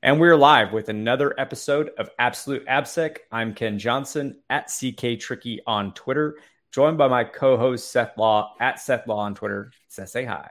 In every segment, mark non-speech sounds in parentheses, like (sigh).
And we're live with another episode of Absolute AppSec. I'm Ken Johnson at CK Tricky on Twitter, joined by my co-host Seth Law at Seth Law on Twitter. Seth, say hi.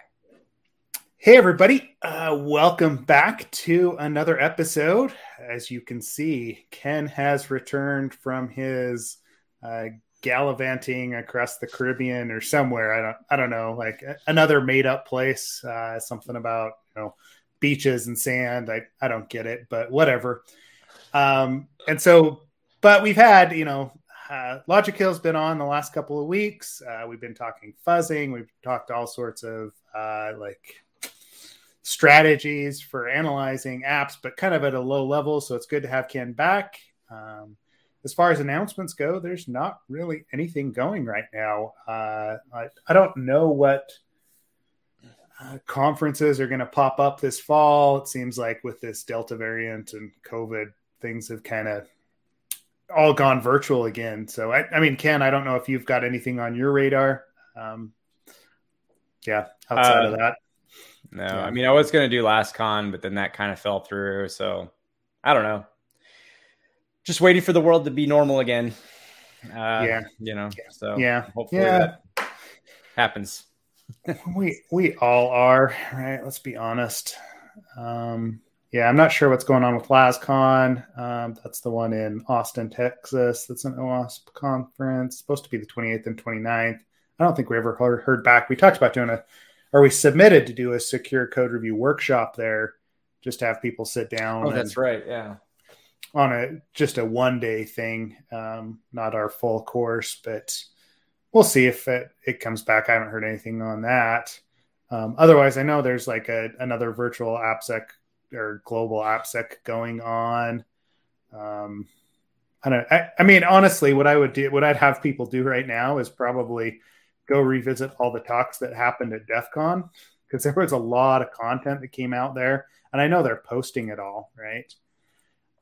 Hey everybody, uh, welcome back to another episode. As you can see, Ken has returned from his uh, gallivanting across the Caribbean or somewhere. I don't, I don't know, like another made-up place. Uh, something about you know beaches and sand. I, I don't get it, but whatever. Um, and so, but we've had, you know, uh, Logic Hill's been on the last couple of weeks. Uh, we've been talking fuzzing. We've talked all sorts of uh, like strategies for analyzing apps, but kind of at a low level. So it's good to have Ken back. Um, as far as announcements go, there's not really anything going right now. Uh, I, I don't know what uh, conferences are going to pop up this fall. It seems like with this Delta variant and COVID, things have kind of all gone virtual again. So, I, I, mean, Ken, I don't know if you've got anything on your radar. Um, yeah, outside uh, of that. No, yeah. I mean, I was going to do LasCon, but then that kind of fell through. So, I don't know. Just waiting for the world to be normal again. Uh, yeah. You know, so yeah. Hopefully yeah. that happens we we all are, right? Let's be honest. Um, yeah, I'm not sure what's going on with LasCon. Um, that's the one in Austin, Texas. That's an OWASP conference. supposed to be the 28th and 29th. I don't think we ever heard, heard back. We talked about doing a, or we submitted to do a secure code review workshop there, just to have people sit down. Oh, that's right. Yeah. On a just a one day thing, um, not our full course, but we'll see if it, it comes back. I haven't heard anything on that. Um, otherwise, I know there's like a, another virtual AppSec or global AppSec going on. Um, I don't. I, I, mean, honestly, what I would do, what I'd have people do right now is probably go revisit all the talks that happened at DEF CON because there was a lot of content that came out there, and I know they're posting it all, right?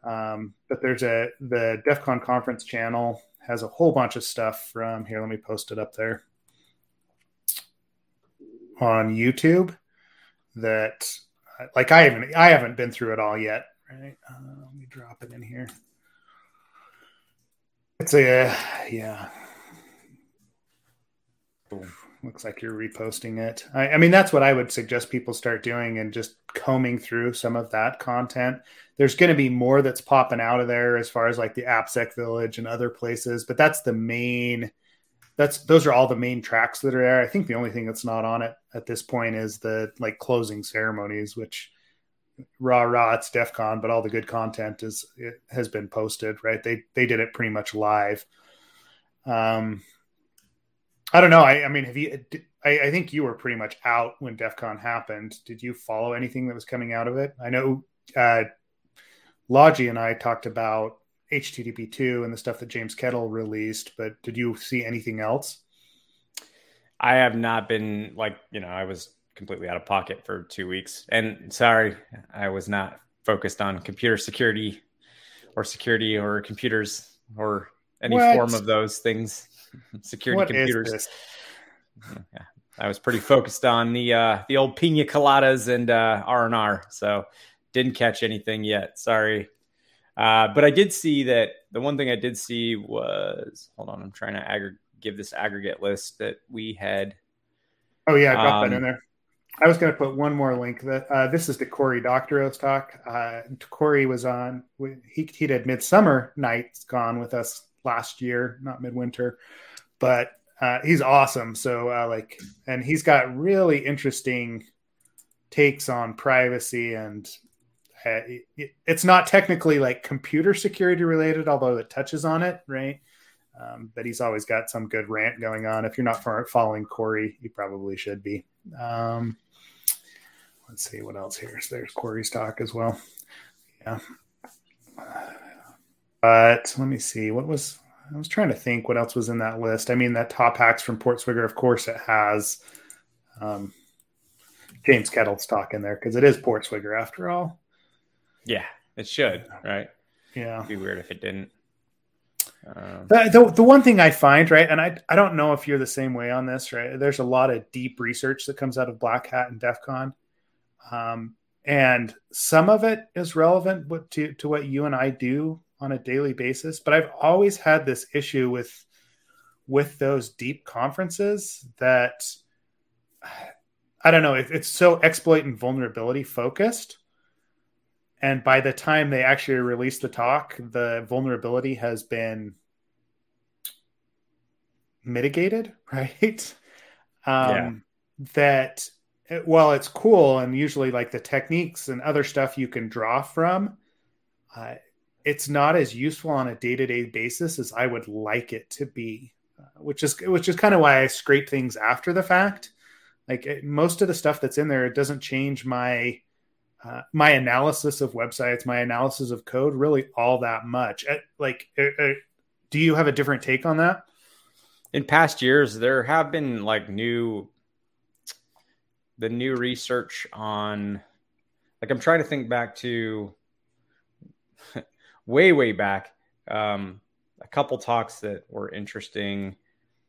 Um, but there's a the DEF CON conference channel has a whole bunch of stuff from here. Let me post it up there on YouTube. That like I haven't I haven't been through it all yet. Right? Uh, let me drop it in here. It's a yeah. Looks like you're reposting it. I, I, mean, that's what I would suggest people start doing and just combing through some of that content. There's going to be more that's popping out of there as far as like the AppSec Village and other places, but that's the main. That's those are all the main tracks that are there. I think the only thing that's not on it at this point is the like closing ceremonies, which rah rah it's DEF CON, but all the good content is has been posted. Right? They they did it pretty much live. Um, I don't know. I, I mean, have you? I, I, think you were pretty much out when DEF CON happened. Did you follow anything that was coming out of it? I know uh, Logi and I talked about HTTP two and the stuff that James Kettle released, but did you see anything else? I have not been like you know I was completely out of pocket for two weeks, and sorry, I was not focused on computer security or security or computers or any what? form of those things. Security what computers. Yeah, I was pretty focused on the uh, the old pina coladas and uh, R and R, so didn't catch anything yet. Sorry, uh, but I did see that the one thing I did see was hold on, I'm trying to aggregate give this aggregate list that we had. Oh yeah, I got um, that in there. I was going to put one more link. That uh, this is the Cory Doctorow's talk. Uh, Cory was on. He he did Midsummer Nights Gone with us last year, not midwinter, but uh, he's awesome. So uh, like, and he's got really interesting takes on privacy and uh, it's not technically like computer security related, although it touches on it, right? Um, but he's always got some good rant going on. If you're not following Cory, you probably should be. Um, let's see what else here. So there's Cory's talk as well. Yeah. But let me see what was I was trying to think what else was in that list. I mean, that top hacks from Portswigger, of course, it has um, James Kettle's talk in there because it is Portswigger after all. Yeah, it should, right? Yeah, It'd be weird if it didn't. Um, the, the, the one thing I find right, and I I don't know if you're the same way on this, right? There's a lot of deep research that comes out of Black Hat and DEF CON. Um, and some of it is relevant to, to what you and I do on a daily basis. But I've always had this issue with with those deep conferences that I don't know, it's so exploit and vulnerability focused. And by the time they actually release the talk, the vulnerability has been mitigated, (laughs) right? Um, yeah. That while it's cool and usually like the techniques and other stuff you can draw from, uh, it's not as useful on a day to day basis as I would like it to be, uh, which is which is kind of why I scrape things after the fact. Like it, most of the stuff that's in there, it doesn't change my uh, my analysis of websites, my analysis of code, really all that much. Uh, like, uh, do you have a different take on that? In past years, there have been like new the new research on like I'm trying to think back to way way back um, a couple talks that were interesting.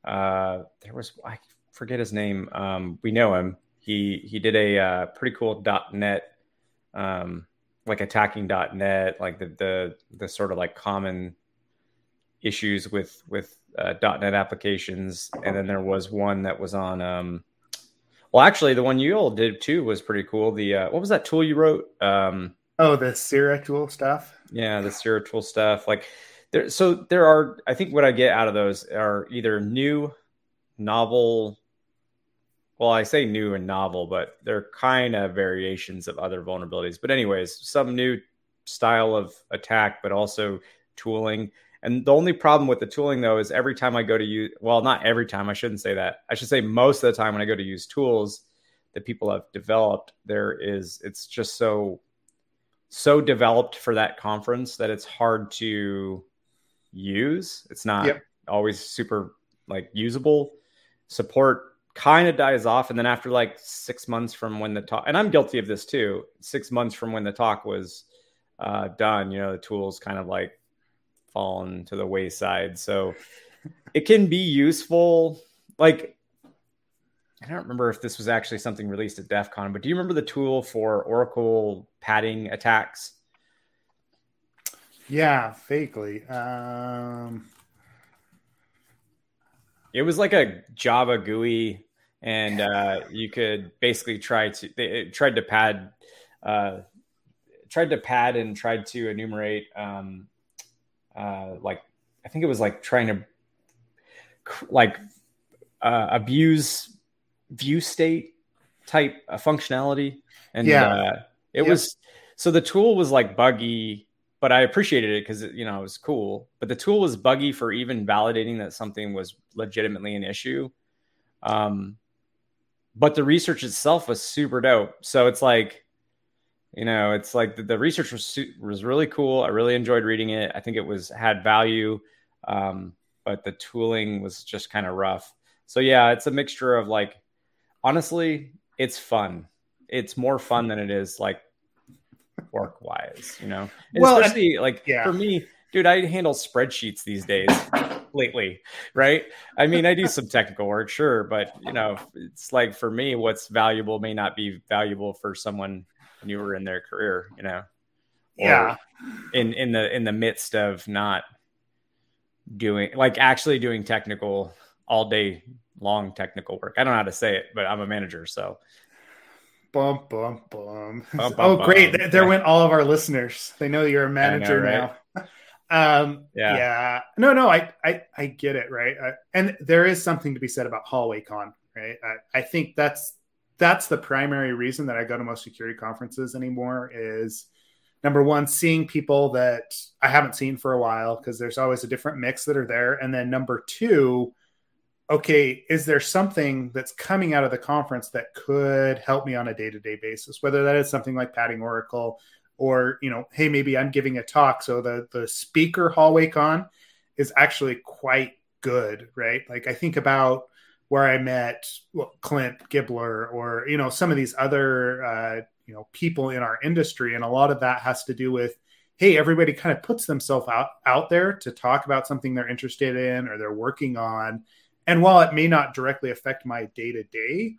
Uh, there was I forget his name. Um, we know him. He he did a uh, pretty cool .NET um, like attacking .NET, like the the the sort of like common issues with with uh, .NET applications, and then there was one that was on um, well, actually, the one you all did too was pretty cool. The uh, what was that tool you wrote? Um, oh, the Sira tool stuff. Yeah, the Sira tool stuff. Like there, so there are. I think what I get out of those are either new, novel. Well, I say new and novel, but they're kind of variations of other vulnerabilities. But anyways, some new style of attack, but also tooling. And the only problem with the tooling though is every time I go to use, well, not every time, I shouldn't say that. I should say most of the time when I go to use tools that people have developed, there is, it's just so, so developed for that conference that it's hard to use. It's not yep. always super like usable. Support kind of dies off. And then after like six months from when the talk, and I'm guilty of this too, six months from when the talk was uh, done, you know, the tools kind of like fallen to the wayside. So it can be useful. Like, I don't remember if this was actually something released at DEF CON, but do you remember the tool for Oracle padding attacks? Yeah, vaguely. Um... It was like a Java GUI, and uh, you could basically try to they tried to pad, uh, tried to pad and tried to enumerate um, uh, like I think it was like trying to like uh, abuse view state type uh, functionality, and yeah, uh, it yep. was so the tool was like buggy, but I appreciated it because you know it was cool. But the tool was buggy for even validating that something was legitimately an issue. Um, but the research itself was super dope. So it's like you know it's like the, the, research was was really cool i really enjoyed reading it i think it was had value um, but the tooling was just kind of rough so yeah it's a mixture of like honestly it's fun it's more fun than it is like work wise you know well, especially like yeah. for me dude i handle spreadsheets these days lately right i mean i do some technical work sure but you know it's like for me what's valuable may not be valuable for someone newer in their career, you know. yeah. In in the in the midst of not doing like actually doing technical all day long technical work. I don't know how to say it, but I'm a manager, so Bum, bum, bum. bum, oh, great. There, there went all of our listeners. They know you're a manager know, right? now. (laughs) um, yeah. yeah. No, no, I, I, I get it. Right. I, and there is something to be said about hallway con, right? I, I think that's that's the primary reason that I go to most security conferences anymore is number one, seeing people that I haven't seen for a while because there's always a different mix that are there. And then number two, okay, is there something that's coming out of the conference that could help me on a day to day basis? Whether that is something like padding Oracle or, you know, hey, maybe I'm giving a talk. So the, the speaker hallway con is actually quite good, right? Like I think about where I met well, Clint Gibler or you know some of these other uh, you know people in our industry, and a lot of that has to do with hey, everybody kind of puts themselves out out there to talk about something they're interested in or they're working on, and while it may not directly affect my day to day,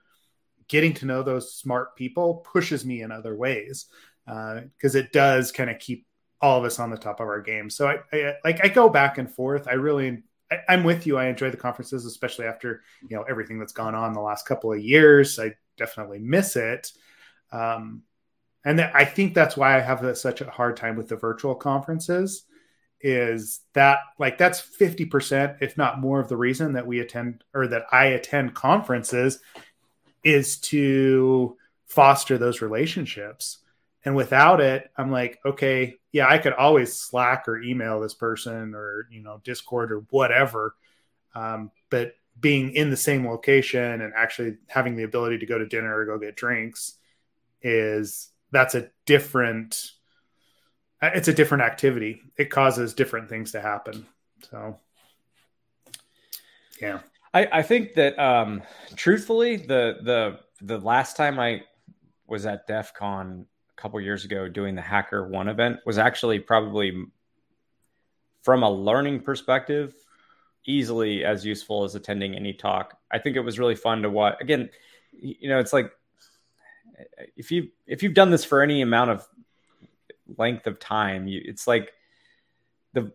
getting to know those smart people pushes me in other ways because uh, it does kind of keep all of us on the top of our game. So I, I like I go back and forth. I really I, am with you. I enjoy the conferences, especially after you know everything that's gone on the last couple of years. I definitely miss it, um, and th- I think that's why I have a, such a hard time with the virtual conferences. Is that like that's fifty percent, if not more, of the reason that we attend or that I attend conferences is to foster those relationships. And without it, I'm like, okay, yeah, I could always Slack or email this person or, you know, Discord or whatever. Um, but being in the same location and actually having the ability to go to dinner or go get drinks is that's a different it's a different activity it causes different things to happen so yeah i i think that um truthfully the the the last time i was at def con a couple years ago doing the Hacker One event was actually probably from a learning perspective easily as useful as attending any talk. I think it was really fun to watch. Again, you know, it's like if you if you've done this for any amount of length of time, you, it's like the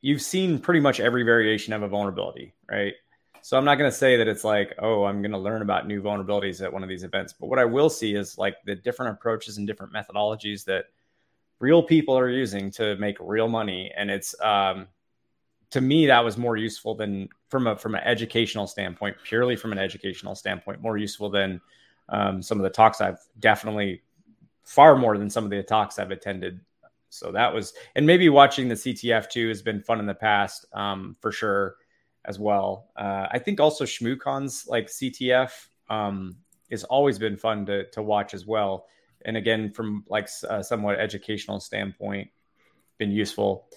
you've seen pretty much every variation of a vulnerability, right? So I'm not going to say that it's like, oh, I'm going to learn about new vulnerabilities at one of these events. But what I will see is like the different approaches and different methodologies that real people are using to make real money. And it's, um, to me, that was more useful than from a, from an educational standpoint, purely from an educational standpoint, more useful than um, some of the talks I've definitely far more than some of the talks I've attended. So that was, and maybe watching the CTF too has been fun in the past um, for sure as well. Uh, I think also ShmooCon's like CTF um, has always been fun to to watch as well. And again, from like a somewhat educational standpoint, been useful.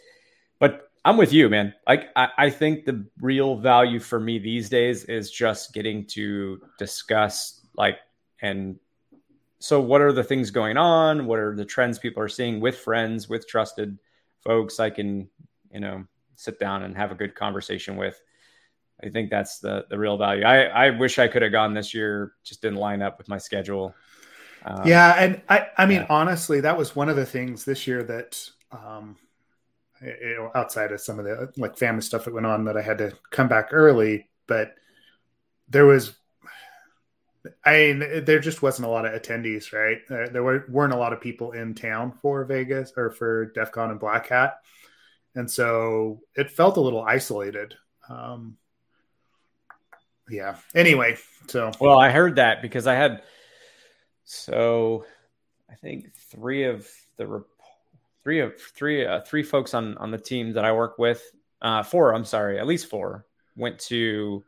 But I'm with you, man. Like I, I think the real value for me these days is just getting to discuss like and so what are the things going on? What are the trends people are seeing with friends, with trusted folks I can, you know, sit down and have a good conversation with I think that's the the real value. I I wish I could have gone this year, just didn't line up with my schedule. Um, yeah, and I I mean yeah. honestly, that was one of the things this year that um, you know outside of some of the like family stuff that went on that I had to come back early, but there was I mean, there just wasn't a lot of attendees, right? Uh, there were, weren't a lot of people in town for Vegas or for DEF CON and Black Hat. And so it felt a little isolated. Um, yeah. Anyway, so well, I heard that because I had so I think three of the three of three uh, three folks on on the team that I work with, uh, four. I'm sorry, at least four went to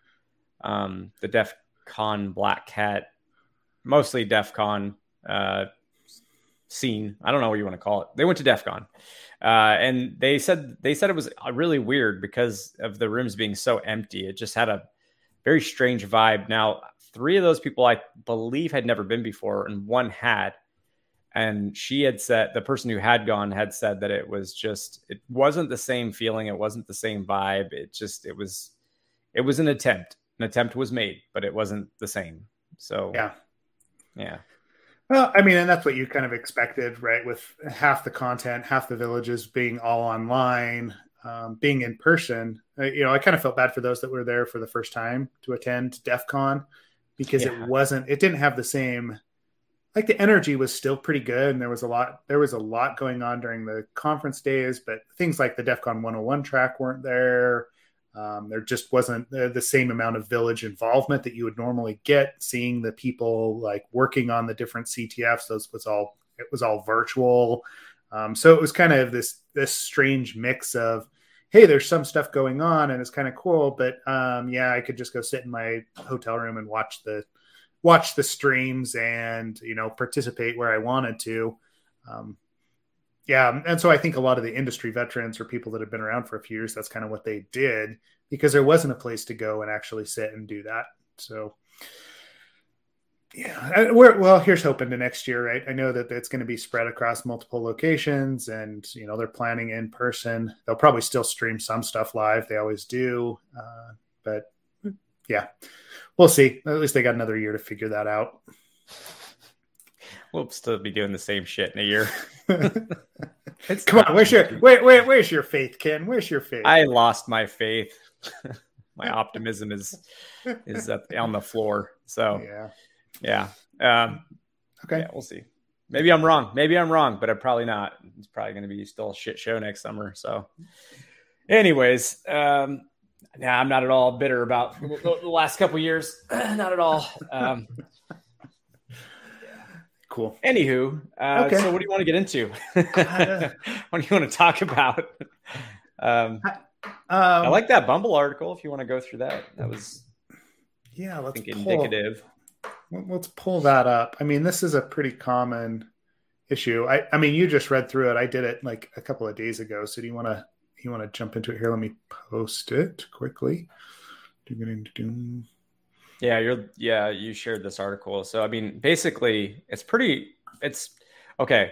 um, the DEF CON Black Hat, mostly DEF CON uh, scene. I don't know what you want to call it. They went to DEF CON. Uh, and they said they said it was really weird because of the rooms being so empty. It just had a very strange vibe. Now, three of those people I believe had never been before, and one had. And she had said, the person who had gone had said that it was just, it wasn't the same feeling. It wasn't the same vibe. It just, it was, it was an attempt. An attempt was made, but it wasn't the same. So, yeah. Yeah. Well, I mean, and that's what you kind of expected, right? With half the content, half the villages being all online, um, being in person, uh, you know, I kind of felt bad for those that were there for the first time to attend DEF CON because yeah. it wasn't, it didn't have the same, like the energy was still pretty good. And there was a lot, there was a lot going on during the conference days, but things like the DEF CON 101 track weren't there. Um, there just wasn't the, same amount of village involvement that you would normally get seeing the people like working on the different CTFs. Those was all, it was all virtual. Um, so it was kind of this this strange mix of, hey, there's some stuff going on and it's kind of cool, but um, yeah, I could just go sit in my hotel room and watch the watch the streams and you know participate where I wanted to. Um, yeah, and so I think a lot of the industry veterans or people that have been around for a few years, that's kind of what they did because there wasn't a place to go and actually sit and do that. So yeah, we're, well, here's hoping to next year, right? I know that it's going to be spread across multiple locations, and you know they're planning in person. They'll probably still stream some stuff live; they always do. Uh, but yeah, we'll see. At least they got another year to figure that out. We'll still be doing the same shit in a year. (laughs) it's Come on, where's your wait, wait, where's your faith, Ken? Where's your faith? I lost my faith. (laughs) my (laughs) optimism is is up on the floor. So yeah, yeah. Um, okay, yeah, we'll see. Maybe I'm wrong. Maybe I'm wrong, but I'm probably not. It's probably going to be still a shit show next summer. So, anyways, um, nah, I'm not at all bitter about the, last couple years. (clears throat) not at all. Um, cool. Anywho, uh, okay. so what do you want to get into? (laughs) (laughs) what do you want to talk about? Um, um, I like that Bumble article. If you want to go through that, that was yeah, let's think pull, indicative. Let's pull that up. I mean, this is a pretty common issue. I, I mean, you just read through it. I did it like a couple of days ago. So do you want to you want to jump into it here? Let me post it quickly. Yeah, you're yeah, you shared this article. So I mean, basically, it's pretty it's okay.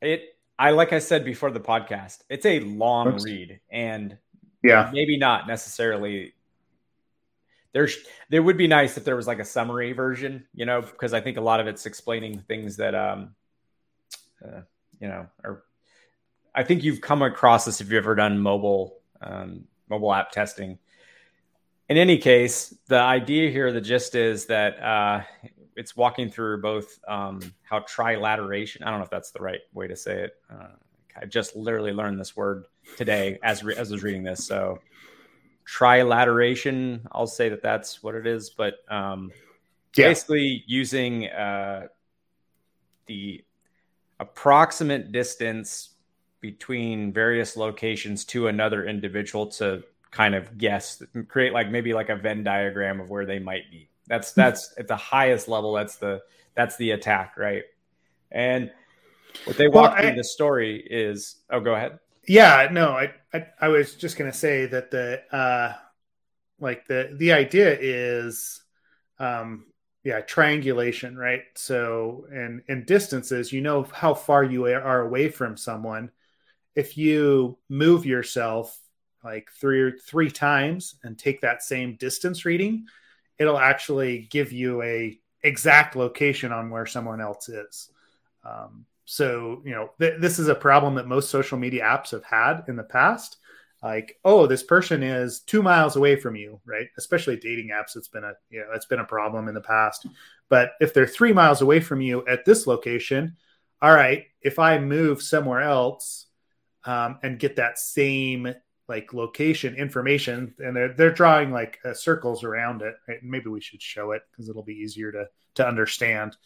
It I like I said before the podcast, it's a long Oops. read and yeah, maybe not necessarily there's there would be nice if there was like a summary version, you know, because I think a lot of it's explaining things that um uh, you know, or I think you've come across this if you've ever done mobile um, mobile app testing. In any case, the idea here, the gist is that uh, it's walking through both um, how trilateration. I don't know if that's the right way to say it. Uh, I just literally learned this word today as re- as I was reading this. So trilateration, I'll say that that's what it is. But um, yeah. basically, using uh, the approximate distance between various locations to another individual to kind of guess, create like maybe like a Venn diagram of where they might be. That's that's at the highest level. That's the that's the attack, right? And what they walk well, through the story is oh, go ahead. Yeah, no, I I, I was just gonna say that the uh like the the idea is um yeah triangulation right so and in distances you know how far you are away from someone if you move yourself like three or three times and take that same distance reading it'll actually give you a exact location on where someone else is. Um, so you know th- this is a problem that most social media apps have had in the past. Like oh this person is two miles away from you right? Especially dating apps it's been a you know it's been a problem in the past. But if they're three miles away from you at this location all right if i move somewhere else um, and get that same like location information and they're they're drawing like uh, circles around it. Right? maybe we should show it because it'll be easier to to understand.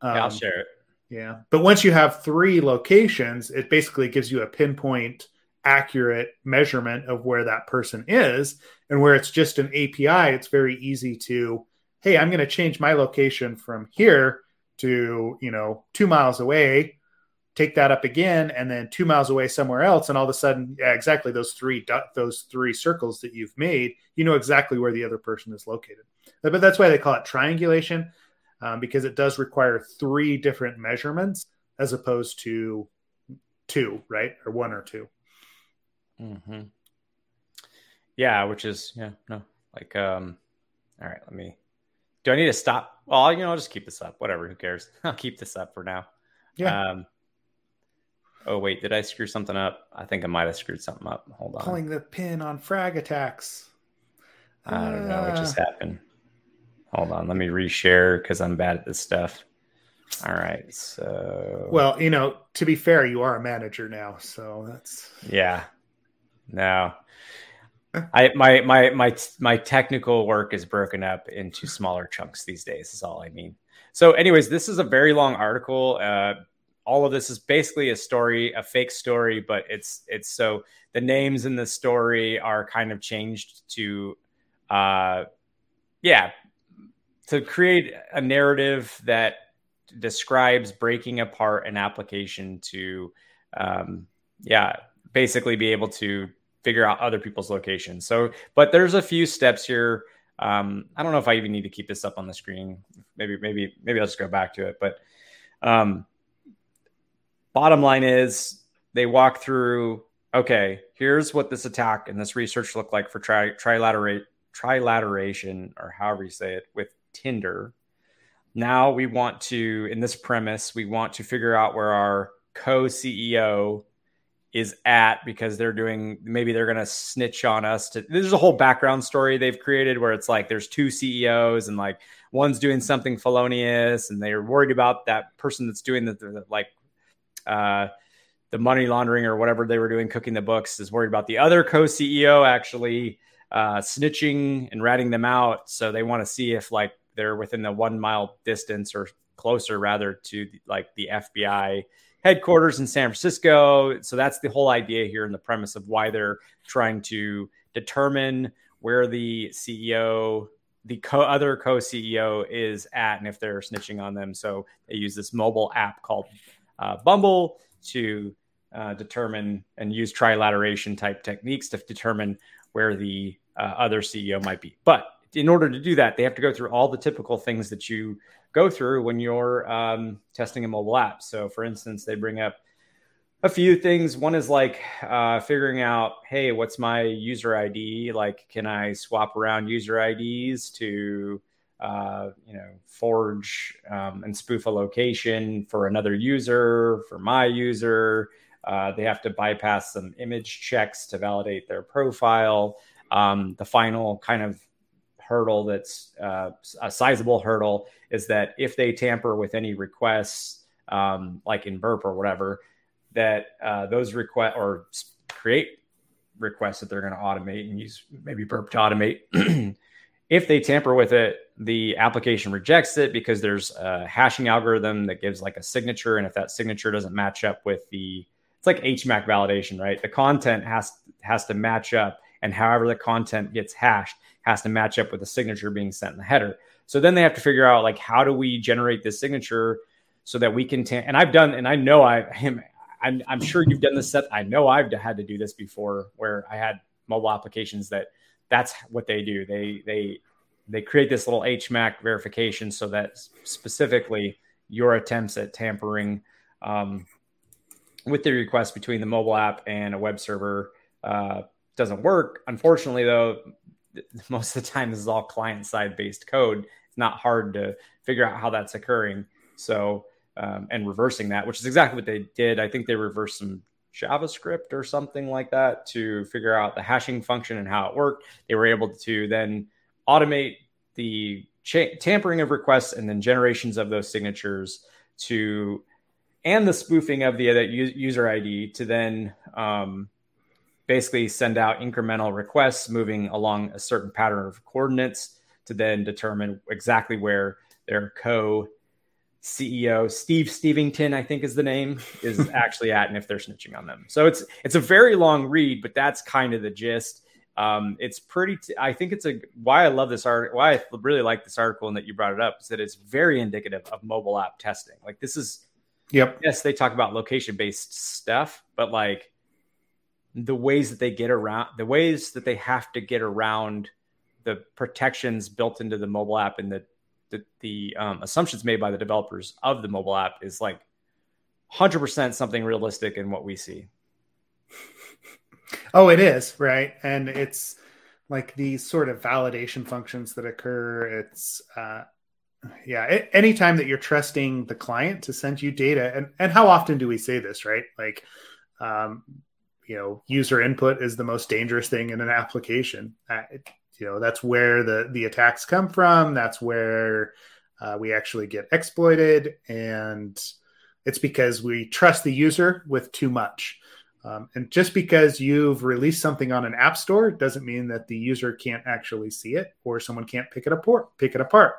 Um, yeah, i'll share it. yeah. But once you have three locations it basically gives you a pinpoint accurate measurement of where that person is. And where it's just an api it's very easy to hey i'm going to change my location from here to you know two miles away take that up again and then two miles away somewhere else and all of a sudden yeah exactly those three those three circles that you've made you know exactly where the other person is located. But that's why they call it triangulation um, because it does require three different measurements as opposed to two right? Or one or 2 mm-hmm. yeah which is yeah no like um all right let me do i need to stop? Well you know i'll just keep this up whatever who cares? (laughs) I'll keep this up for now. Yeah. Um Oh wait, did I screw something up? I think I might have screwed something up. Hold on. Pulling the pin on frag attacks. I don't know what just ah. happened. Hold on, let me reshare because I'm bad at this stuff. All right, so well, you know, to be fair, you are a manager now, so that's yeah. No, I my my my my technical work is broken up into smaller chunks these days. Is all I mean. So, anyways, this is a very long article. Uh, all of this is basically a story, a fake story, but it's it's so the names in the story are kind of changed to, uh, yeah, to create a narrative that describes breaking apart an application to, um, yeah, basically be able to figure out other people's locations. So, but there's a few steps here. Um, I don't know if I even need to keep this up on the screen. Maybe, maybe, maybe I'll just go back to it. But um, bottom line is they walk through okay here's what this attack and this research looked like for tri- trilaterate trilateration or however you say it with Tinder. Now we want to, in this premise, we want to figure out where our co CEO is at because they're doing maybe they're going to snitch on us to there's a whole background story they've created where it's like there's two CEOs and like one's doing something felonious and they're worried about that person that's doing the, the like uh the money laundering or whatever they were doing cooking the books is worried about the other co-CEO actually uh snitching and ratting them out so they want to see if like they're within the 1 mile distance or closer rather to like the FBI headquarters in San Francisco. So that's the whole idea here and the premise of why they're trying to determine where the CEO, the co- other co CEO is at, and if they're snitching on them. So they use this mobile app called uh, Bumble to uh, determine and use trilateration type techniques to determine where the uh, other CEO might be. But in order to do that, they have to go through all the typical things that you go through when you're um, testing a mobile app. So, for instance, they bring up a few things. One is like uh, figuring out, hey, what's my user ID? Like, can I swap around user IDs to, uh, you know, forge um, and spoof a location for another user, for my user? Uh, they have to bypass some image checks to validate their profile. Um, the final kind of hurdle that's uh, a sizable hurdle is that if they tamper with any requests, um, like in Burp or whatever, that uh, those requests or create requests that they're going to automate and use maybe Burp to automate. (clears throat) if they tamper with it, the application rejects it because there's a hashing algorithm that gives like a signature, and if that signature doesn't match up with the, it's like HMAC validation, right? The content has has to match up, and however the content gets hashed has to match up with the signature being sent in the header. So then they have to figure out like how do we generate this signature so that we can. Ta- and I've done, and I know I am. (laughs) I'm, I'm sure you've done this. Seth. I know I've had to do this before, where I had mobile applications that that's what they do. They they they create this little HMAC verification so that specifically your attempts at tampering um, with the request between the mobile app and a web server uh, doesn't work. Unfortunately, though, (laughs) most of the time this is all client side based code. It's not hard to figure out how that's occurring. So um, and reversing that, which is exactly what they did. I think they reversed some JavaScript or something like that to figure out the hashing function and how it worked. They were able to then automate the cha- tampering of requests and then generations of those signatures to and the spoofing of the user ID to then um, basically send out incremental requests moving along a certain pattern of coordinates to then determine exactly where their co CEO Steve Stevington, I think is the name, is (laughs) actually at, and if they're snitching on them. So it's it's a very long read, but that's kind of the gist. Um, it's pretty. T- I think it's a why I love this article. Why I really like this article and that you brought it up is that it's very indicative of mobile app testing. Like this is, yep. Yes, they talk about location based stuff, but like the ways that they get around the ways that they have to get around the protections built into the mobile app and the the, the um, assumptions made by the developers of the mobile app is like 100% something realistic in what we see. (laughs) Oh it is right? And it's like these sort of validation functions that occur. It's uh yeah it, anytime that you're trusting the client to send you data and and how often do we say this right? Like um you know user input is the most dangerous thing in an application. Uh, it, you know that's where the the attacks come from. That's where uh, we actually get exploited. And it's because we trust the user with too much. Um, and just because you've released something on an app store doesn't mean that the user can't actually see it or someone can't pick it apart pick it apart.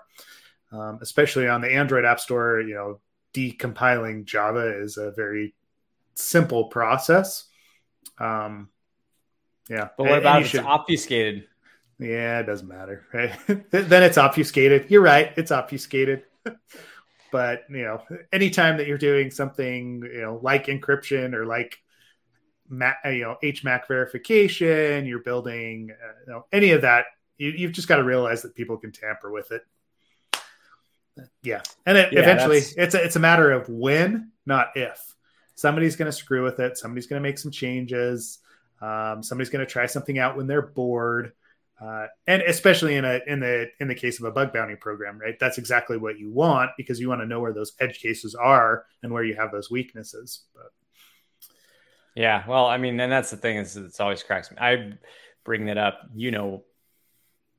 Um, especially on the android app store you know decompiling java is a very simple process. Um, yeah. But what about if should, it's obfuscated? Yeah, it doesn't matter. (laughs) Right? then it's obfuscated. You're right. It's obfuscated. (laughs) but you know, anytime that you're doing something, you know, like encryption or like you know HMAC verification, you're building, uh, you know, any of that, you, you've just got to realize that people can tamper with it. Yeah, and it, yeah, eventually, that's... it's a, it's a matter of when, not if somebody's going to screw with it. Somebody's going to make some changes. Um, somebody's going to try something out when they're bored. Uh, and especially in a in the in the case of a bug bounty program, right? That's exactly what you want because you want to know where those edge cases are and where you have those weaknesses. But yeah, well, I mean, and that's the thing is it's always cracks me. I bring that up, you know,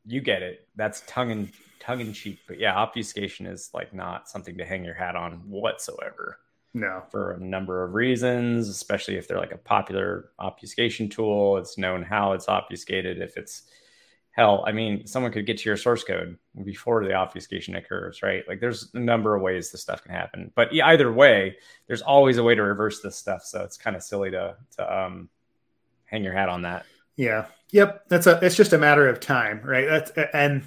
you get it. That's tongue and tongue in cheek, but yeah, obfuscation is like not something to hang your hat on whatsoever. No, for a number of reasons, especially if they're like a popular obfuscation tool. It's known how it's obfuscated. If it's hell, I mean, someone could get to your source code before the obfuscation occurs, right? Like there's a number of ways this stuff can happen. But either way, there's always a way to reverse this stuff. So it's kind of silly to to um, hang your hat on that. Yeah. Yep. That's a. It's just a matter of time, right? That's and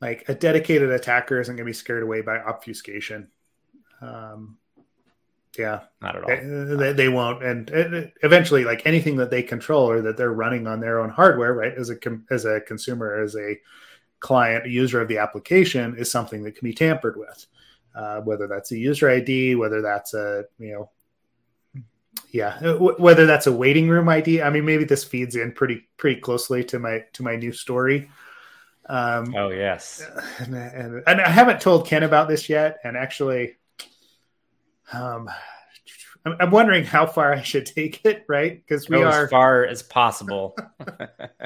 like a dedicated attacker isn't going to be scared away by obfuscation. Um, yeah, not at all. They, they won't, and eventually, like anything that they control or that they're running on their own hardware, right? As a as a consumer, as a client, user of the application, is something that can be tampered with. Uh, whether that's a user ID, whether that's a you know, yeah, whether that's a waiting room ID. I mean, maybe this feeds in pretty pretty closely to my to my new story. Um, oh yes, and, and, and I haven't told Ken about this yet, and actually um, I'm, I'm wondering how far I should take it, right? Because we Go are as far as possible.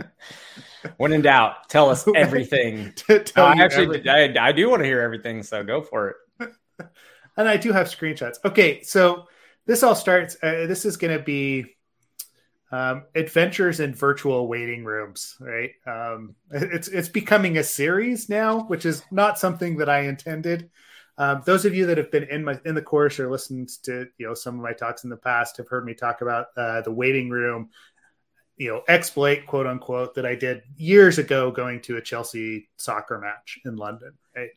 (laughs) when in doubt, tell us (laughs) everything. (laughs) tell I actually, everything. I, I do want to hear everything, so go for it. and I do have screenshots. Okay, so this all starts. Uh, this is going to be um, adventures in virtual waiting rooms, right? Um, it's it's becoming a series now, which is not something that I intended. Um, those of you that have been in my in the course or listened to you know some of my talks in the past have heard me talk about uh, the waiting room, you know, exploit quote unquote that I did years ago going to a Chelsea soccer match in London, right,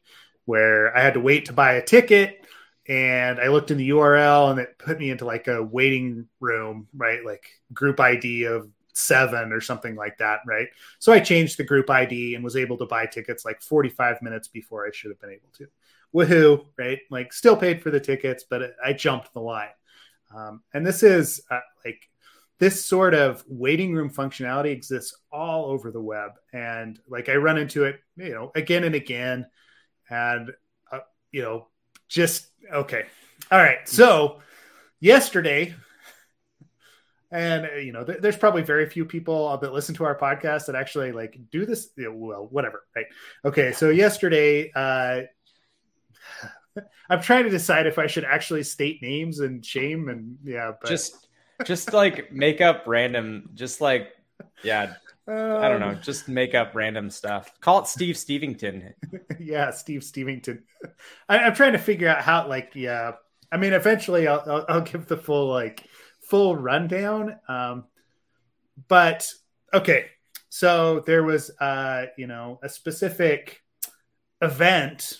where I had to wait to buy a ticket. And I looked in the URL and it put me into like a waiting room, right? Like group ID of seven or something like that, right? So I changed the group ID and was able to buy tickets like 45 minutes before I should have been able to woohoo, right? Like still paid for the tickets, but I jumped the line. Um, and this is uh, like this sort of waiting room functionality exists all over the web. And like I run into it, you know, again and again. And, uh, you know, just okay. All right. So yesterday, and uh, you know th- there's probably very few people that listen to our podcast that actually like do this well whatever right okay so yesterday uh (laughs) I'm trying to decide if I should actually state names and shame and yeah, but just just like make up random, just like yeah, I don't know, um, just make up random stuff. Call it Steve Stevington. (laughs) yeah, Steve Stevington. I, am trying to figure out how like yeah. I mean, eventually I'll, I'll, I'll give the full like full rundown. Um, but okay, so there was uh you know a specific event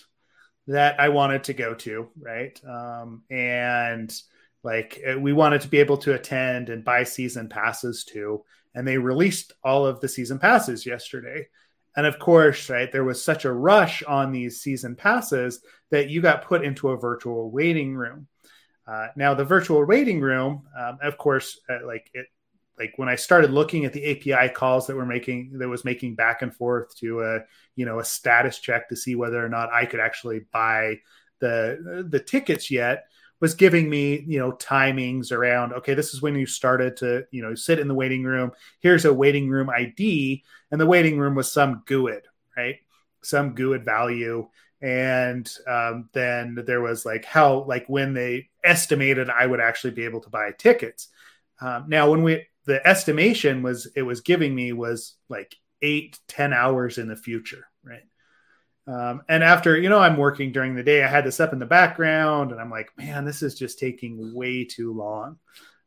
that I wanted to go to, right? Um, and like uh, we wanted to be able to attend and buy season passes too. And they released all of the season passes yesterday. And of course, right, there was such a rush on these season passes that you got put into a virtual waiting room. Uh, now, the virtual waiting room, um, of course, uh, like it, like when I started looking at the API calls that were making that was making back and forth to a you know a status check to see whether or not I could actually buy the the tickets yet was giving me you know timings around okay this is when you started to you know sit in the waiting room. Here's a waiting room id and the waiting room was some GUID right? Some GUID value. And um, then there was like how like when they estimated i would actually be able to buy tickets. Um, now when we the estimation was it was giving me was like eight ten hours in the future right? Um, and after you know i'm working during the day i had this up in the background and i'm like man this is just taking way too long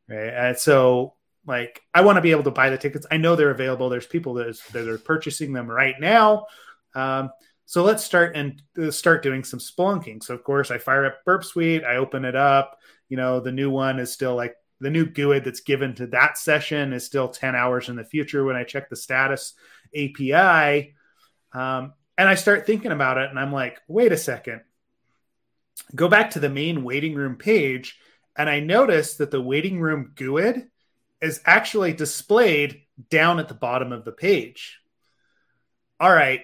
right? And so like i want to be able to buy the tickets. I know they're available. There's people that, is, that are purchasing them right now. Um, so let's start and uh, start doing some splunking so of course i fire up burp suite i open it up. You know the new one is still like the new GUID that's given to that session is still 10 hours in the future when I check the status API. Um, and I start thinking about it and I'm like, wait a second. Go back to the main waiting room page. And I notice that the waiting room GUID is actually displayed down at the bottom of the page. all right.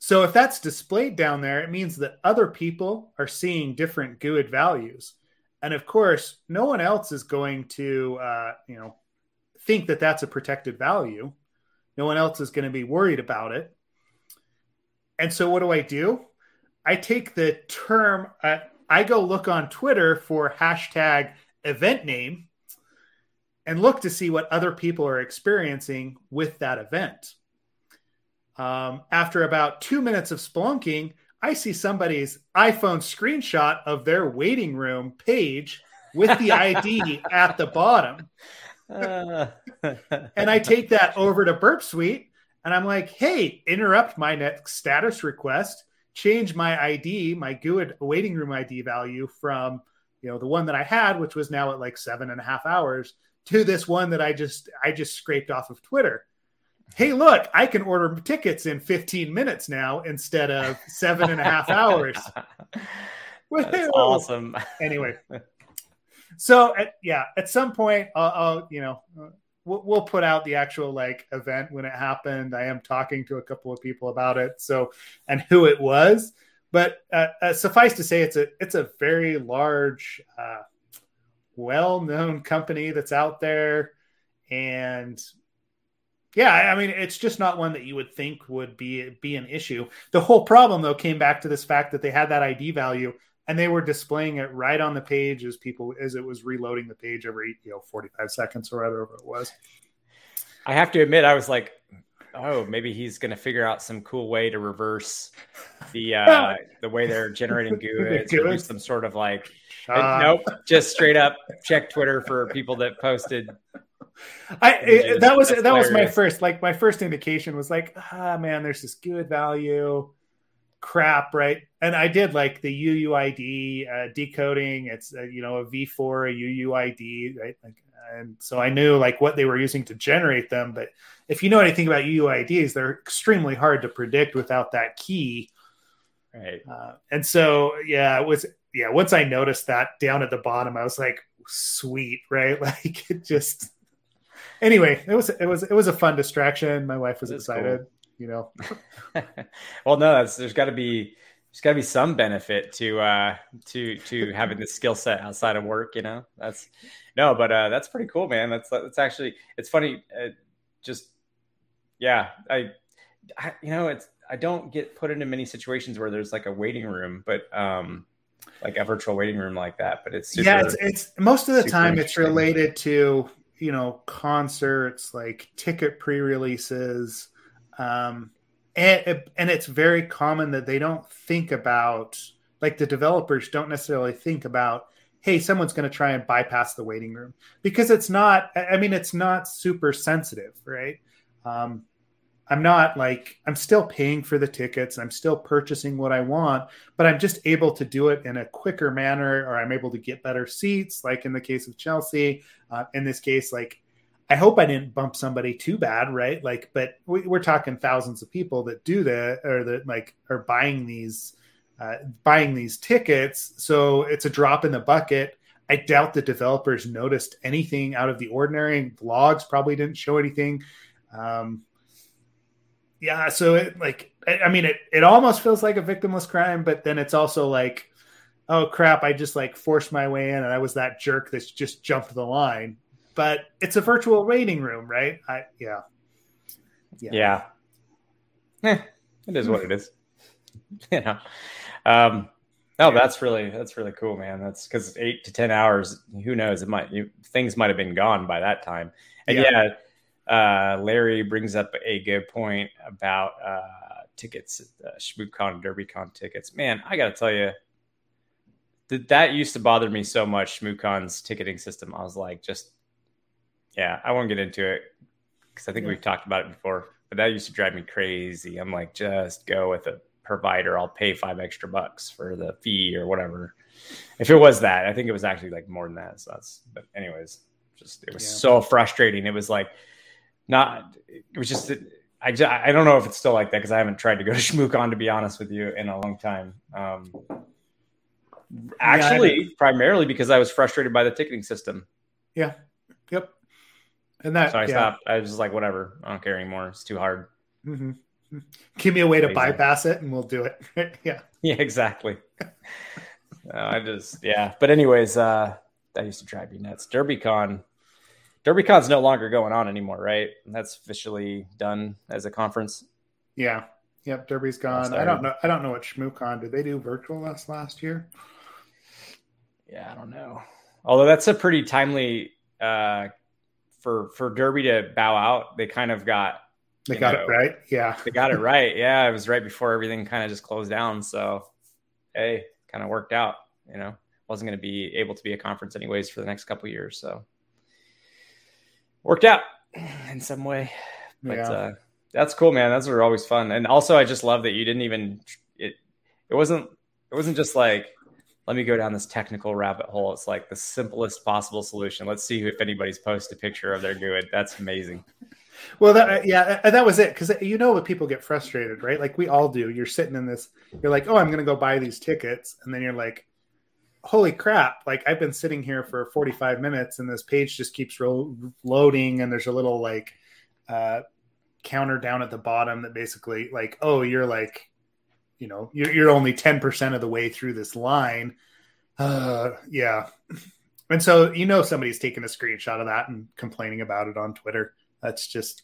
So if that's displayed down there, it means that other people are seeing different GUID values. And of course, no one else is going to, uh, you know, think that that's a protected value. No one else is going to be worried about it. And so what do I do? I take the term, uh, I go look on Twitter for hashtag event name and look to see what other people are experiencing with that event. Um, after about two minutes of spelunking, I see somebody's iPhone screenshot of their waiting room page with the ID (laughs) at the bottom. Uh. and I take that over to Burp Suite and I'm like, hey, interrupt my next status request, change my ID, my GUID waiting room ID value from you know the one that I had, which was now at like seven and a half hours, to this one that I just I just scraped off of Twitter. Hey, look, I can order tickets in 15 minutes now instead of seven and a half hours. (laughs) That's awesome. Anyway, (laughs) so at, yeah, at some point, I'll, I'll you know we'll, we'll, put out the actual like event when it happened. I am talking to a couple of people about it, so and who it was. But uh, uh, suffice to say, it's a it's a very large uh, well-known company that's out there and yeah i mean it's just not one that you would think would be be an issue. The whole problem though came back to this fact that they had that id value and they were displaying it right on the page as people as it was reloading the page every you know 45 seconds or whatever it was. I have to admit i was like oh maybe he's going to figure out some cool way to reverse the uh (laughs) the way they're generating (laughs) GUIDs or do some sort of like uh, nope, just straight up check Twitter for people that posted. I it, that was that was my first like my first indication was like ah man, there's this good value crap right? And i did like the uuid uh, decoding. It's uh, you know a v4 a uuid right? Like, and so i knew like what they were using to generate them. But if you know anything about uuids they're extremely hard to predict without that key. Right. Uh, and so yeah it was yeah, once I noticed that down at the bottom, I was like, sweet, right? (laughs) Like it just anyway, it was it was it was a fun distraction. My wife was excited, cool. you know. (laughs) well, no, that's there's gotta be there's gotta be some benefit to uh to to having this skill set outside of work, you know. That's no, but uh that's pretty cool, man. That's that's actually it's funny, uh, just yeah, I, I you know, it's I don't get put into many situations where there's like a waiting room, but um like a virtual waiting room like that. But it's super, yeah, it's, it's most of the time it's related to you know concerts like ticket pre-releases, um, and and it's very common that they don't think about like the developers don't necessarily think about hey someone's going to try and bypass the waiting room because it's not i mean it's not super sensitive right? Um, I'm not like I'm still paying for the tickets, I'm still purchasing what I want, but I'm just able to do it in a quicker manner, or I'm able to get better seats, like in the case of Chelsea. Uh, in this case, like I hope I didn't bump somebody too bad, right? Like, but we, are talking thousands of people that do that, or that like are buying these uh, buying these tickets, so it's a drop in the bucket. I doubt the developers noticed anything out of the ordinary. Vlogs probably didn't show anything. Um, yeah, so it like I mean it it almost feels like a victimless crime, but then it's also like, oh crap, I just like forced my way in and I was that jerk that's just jumped the line. But it's a virtual waiting room, right? I yeah. Yeah. Yeah. Eh, it is what it is. (laughs) you know. Um no, yeah. that's really that's really cool, man. That's because eight to ten hours. Who knows? It might you, things might have been gone by that time. And yeah, yeah uh, Larry brings up a good point about uh, tickets, uh, ShmoocCon, DerbyCon tickets. Man, I got to tell you, that that used to bother me so much. ShmoocCon's ticketing system. I was like, just yeah, I won't get into it because I think yeah. we've talked about it before. But that used to drive me crazy. I'm like, just go with a provider. I'll pay five extra bucks for the fee or whatever. If it was that, I think it was actually like more than that. So that's. But anyways, just it was yeah. so frustrating. It was like not it was just I just, I don't know if it's still like that because I haven't tried to go to (laughs) ShmoocCon to be honest with you in a long time. Um, actually, yeah, primarily because I was frustrated by the ticketing system. Yeah. Yep. And that so I yeah. stopped. I was just like, whatever. I don't care anymore. It's too hard. Mm-hmm. Give me a way to bypass it, and we'll do it. (laughs) yeah. (laughs) Yeah. Exactly. I just yeah. But anyways, uh, that used to drive me nuts. DerbyCon. DerbyCon's no longer going on anymore, right? That's officially done as a conference. Yeah. Yep, Derby's gone. I don't know. I don't know what ShmooCon did they do virtual last last year? Yeah, I don't know. Although that's a pretty timely uh, for for Derby to bow out. They kind of got they got know, it right. Yeah, they got it right. Yeah, it was right before everything kind of just closed down. So, hey, kind of worked out. You know, wasn't going to be able to be a conference anyways for the next couple years. So, worked out (sighs) in some way. But yeah. uh, that's cool, man. Those are always fun. And also, I just love that you didn't even it. It wasn't. It wasn't just like let me go down this technical rabbit hole. It's like the simplest possible solution. Let's see if anybody's post a picture of their GUID. That's amazing. Well, that, yeah, that was it. Because you know what people get frustrated, right? Like we all do. You're sitting in this. You're like, oh, I'm going to go buy these tickets, and then you're like, holy crap! Like I've been sitting here for 45 minutes, and this page just keeps ro- loading, and there's a little like uh, counter down at the bottom that basically like, oh, you're like, you know, you're, you're only 10% of the way through this line. Uh, yeah. And so, you know, somebody's taking a screenshot of that and complaining about it on Twitter. That's just,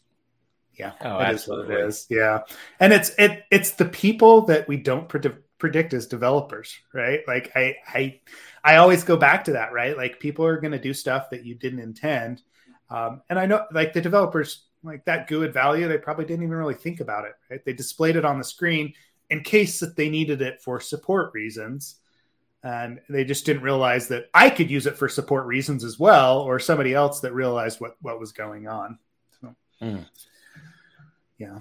yeah, oh, that is what it is. Yeah. And it's, it, it's the people that we don't predict, predict as developers, right? Like I, I, I always go back to that, right? Like people are going to do stuff that you didn't intend. Um, and I know like the developers like that GUID value, they probably didn't even really think about it. Right? They displayed it on the screen in case that they needed it for support reasons. And they just didn't realize that I could use it for support reasons as well, or somebody else that realized what, what was going on. So, mm. yeah.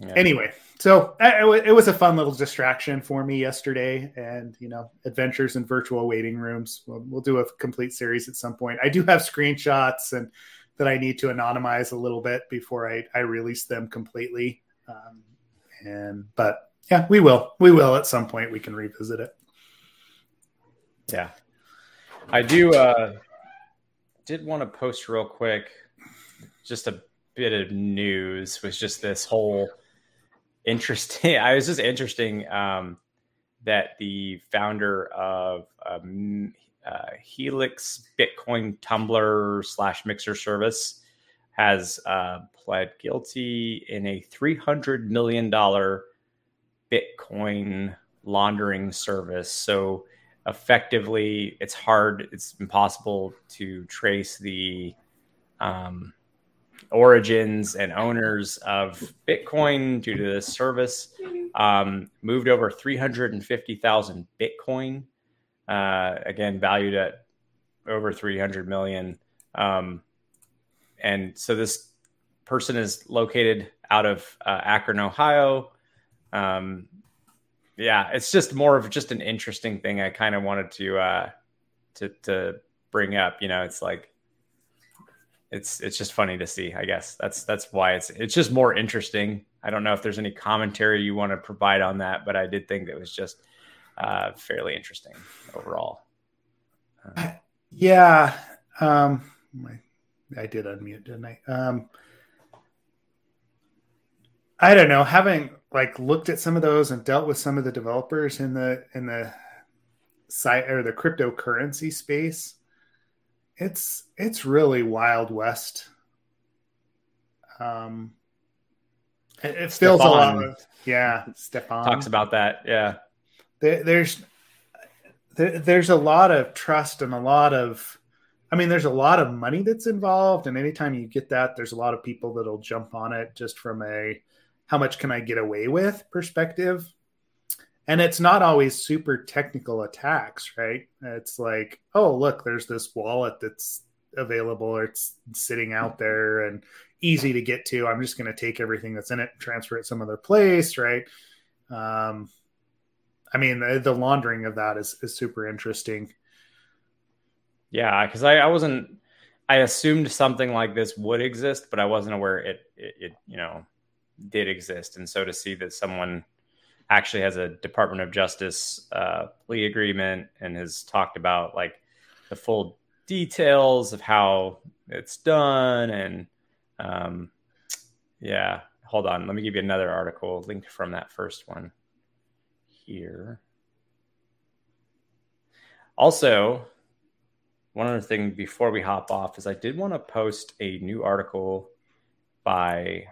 Yeah. Anyway, so it was a fun little distraction for me yesterday, and you know, adventures in virtual waiting rooms. We'll, we'll do a complete series at some point. I do have screenshots and that I need to anonymize a little bit before I, I release them completely. Um, and but yeah, we will. We will at some point. We can revisit it. Yeah, I do. Uh, did want to post real quick, just a bit of news was just this whole interesting. (laughs) I was just interesting um, that the founder of um, uh, Helix Bitcoin Tumblr slash Mixer service has uh, pled guilty in a $300 million Bitcoin laundering service. So effectively, it's hard, it's impossible to trace the um, origins and owners of Bitcoin due to this service. Um, moved over 350,000 Bitcoin uh, again valued at over 300 million. Um, and so this person is located out of uh, Akron, Ohio. Um, yeah, it's just more of just an interesting thing. I kind of wanted to uh, to to bring up. You know, it's like it's it's just funny to see. I guess that's that's why it's it's just more interesting. I don't know if there's any commentary you want to provide on that, but I did think it was just uh, fairly interesting overall. Uh, yeah, um, I, I did unmute, didn't I? Um, I don't know. Having like looked at some of those and dealt with some of the developers in the in the site or the cryptocurrency space, it's it's really wild west. Um, it, it feels a lot of yeah. Stefan talks about that. Yeah, there, there's there, there's a lot of trust and a lot of I mean, there's a lot of money that's involved, and anytime you get that, there's a lot of people that'll jump on it just from a how much can I get away with perspective. And it's not always super technical attacks, right? It's like, oh, look, there's this wallet that's available, or it's sitting out there and easy to get to. I'm just going to take everything that's in it, transfer it some other place, right? Um, I mean, the, the laundering of that is, is super interesting. Yeah, because I, I wasn't. I assumed something like this would exist, but I wasn't aware it, it, it you know did exist. And so to see that someone actually has a Department of Justice uh, plea agreement and has talked about like the full details of how it's done and um, yeah, hold on. Let me give you another article linked from that first one here. Also, one other thing before we hop off is I did want to post a new article by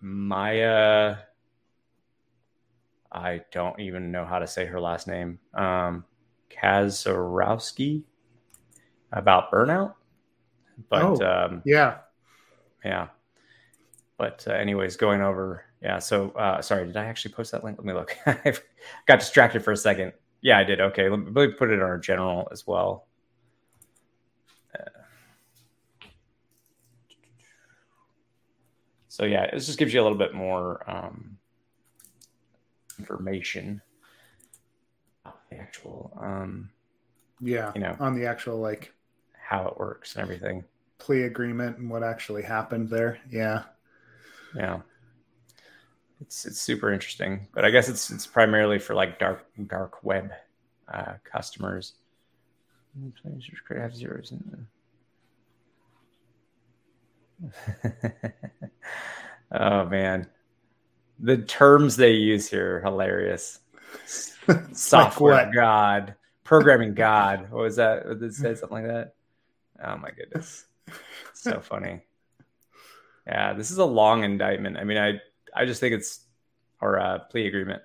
Maya. I don't even know how to say her last name. Um, Kazarowski about burnout. But Oh. um, Yeah. yeah. But uh, anyways, going over. Yeah. So uh, sorry, did I actually post that link? Let me look. (laughs) I got distracted for a second. Yeah, I did. Okay, let me, let me put it on our general as well. Uh, so yeah, it just gives you a little bit more um, information. The actual, um, Yeah. You know. on the actual like how it works and everything. plea agreement and what actually happened there. Yeah. Yeah. It's it's super interesting, but I guess it's it's primarily for like dark dark web uh, customers. Could have zeros (laughs) in oh man, the terms they use here are hilarious. (laughs) Software what? god, programming god. What was that? Did it say something like that? Oh my goodness, so funny. Yeah, this is a long indictment. I mean, I I just think it's or a plea agreement.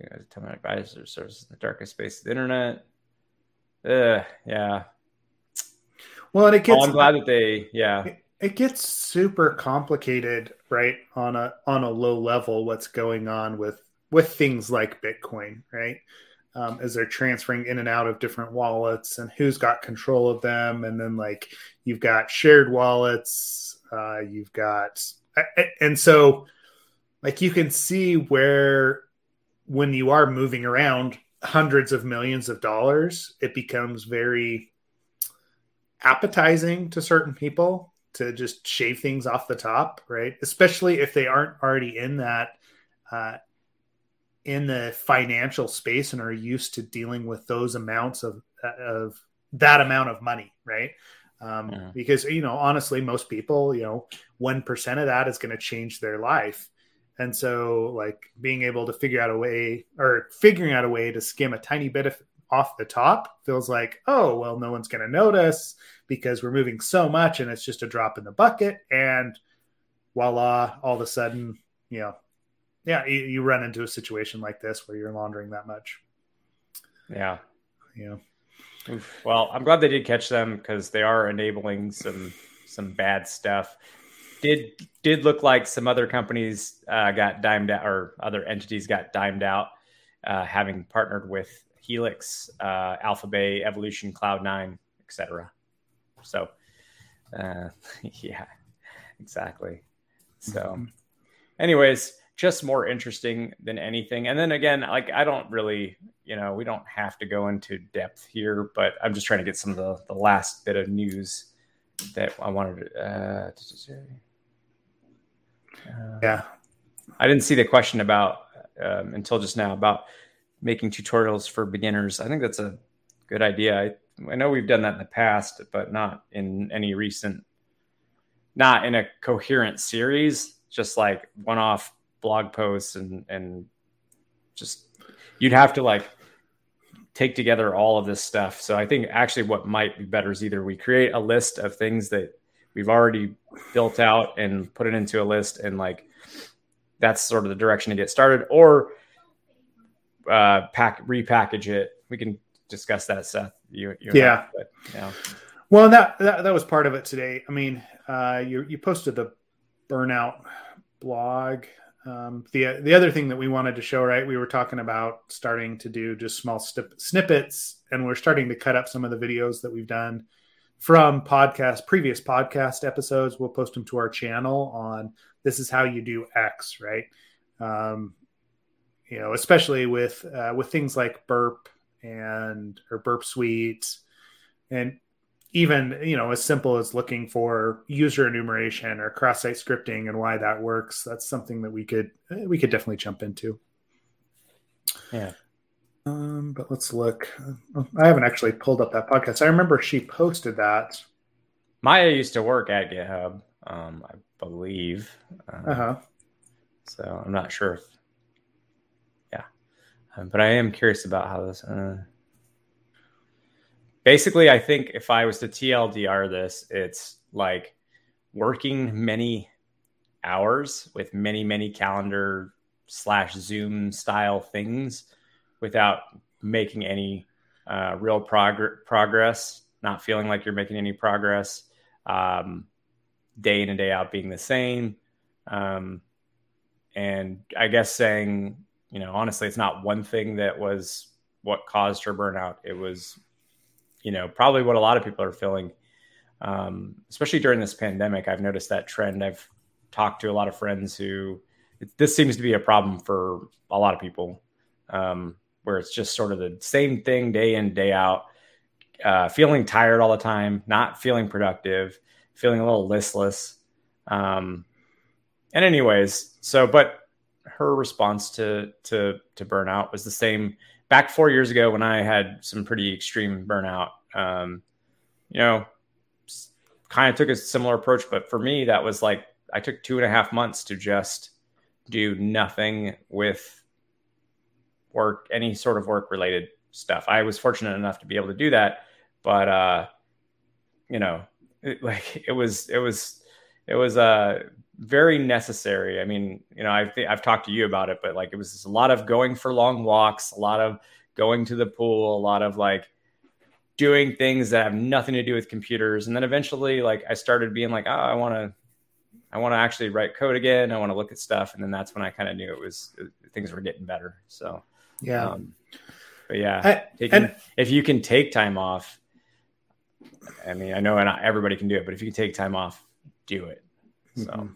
You know, tell my advisor services in the darkest space of the internet. Uh, yeah. Well, and it gets oh, I'm glad that they. Yeah, it gets super complicated, right? On a on a low level, what's going on with with things like Bitcoin, right? Um, as they're transferring in and out of different wallets and who's got control of them, and then like you've got shared wallets, uh, you've got, and so like you can see where when you are moving around hundreds of millions of dollars, it becomes very appetizing to certain people to just shave things off the top, right? Especially if they aren't already in that uh, in the financial space and are used to dealing with those amounts of of that amount of money, right? Um, Yeah. Because you know, honestly, most people, you know, one percent of that is going to change their life, and so like being able to figure out a way or figuring out a way to skim a tiny bit of off the top feels like, oh well, no one's going to notice because we're moving so much and it's just a drop in the bucket and voila all of a sudden you know yeah you, you run into a situation like this where you're laundering that much yeah. Yeah. Well, I'm glad they did catch them because they are enabling some some bad stuff. Did did look like some other companies uh, got dimed out, or other entities got dimed out, uh, having partnered with Helix, uh, Alphabay, Evolution, Cloud9, etc. So, uh, (laughs) yeah, exactly. So, anyways, just more interesting than anything. And then again, like I don't really, you know, we don't have to go into depth here, but I'm just trying to get some of the, the last bit of news that I wanted to. Uh, uh, yeah I didn't see the question about um, until just now about making tutorials for beginners. I think that's a good idea. I, I know we've done that in the past, but not in any recent, not in a coherent series, just like one off blog posts and, and just you'd have to like take together all of this stuff. So I think actually what might be better is either we create a list of things that we've already built out and put it into a list and like that's sort of the direction to get started or uh pack repackage it we can discuss that seth you, you and I, Yeah. but, yeah. Well that, that that was part of it today. I mean uh you you posted the burnout blog. Um the the other thing that we wanted to show right we were talking about starting to do just small snip, snippets and we're starting to cut up some of the videos that we've done from podcast previous podcast episodes. We'll post them to our channel on this is how you do x right? Um you know especially with uh, with things like burp and or burp suite and even you know as simple as looking for user enumeration or cross-site scripting and why that works that's something that we could we could definitely jump into. Yeah. um but let's look. I haven't actually pulled up that podcast. I remember she posted that. Maya used to work at github um i believe. Uh, uh-huh. So I'm not sure if, but I am curious about how this. Uh, basically, I think if I was to TLDR this, it's like working many hours with many many calendar slash Zoom style things without making any uh, real prog- progress, not feeling like you're making any progress, um, day in and day out being the same. Um, and I guess saying, you know, honestly, it's not one thing that was what caused her burnout. It was, you know, probably what a lot of people are feeling, um, especially during this pandemic. I've noticed that trend. I've talked to a lot of friends who this seems to be a problem for a lot of people, um, where it's just sort of the same thing day in, day out, uh, feeling tired all the time, not feeling productive, feeling a little listless. Um, and anyways, so but her response to to to burnout was the same back four years ago when I had some pretty extreme burnout. Um, you know, kind of took a similar approach, but for me, that was like I took two and a half months to just do nothing with work, any sort of work related stuff. I was fortunate enough to be able to do that, but uh, you know, it, (laughs) like it was it was it was uh very necessary. I mean, you know, I've I've talked to you about it, but like it was a lot of going for long walks, a lot of going to the pool, a lot of like doing things that have nothing to do with computers, and then eventually, like I started being like, oh, I want to. I want to actually write code again. I want to look at stuff, and then that's when I kind of knew it was things were getting better. So, yeah. Um, but yeah, I, taking, and, if you can take time off, I mean, I know not everybody can do it, but if you can take time off, do it. So. Mm-hmm.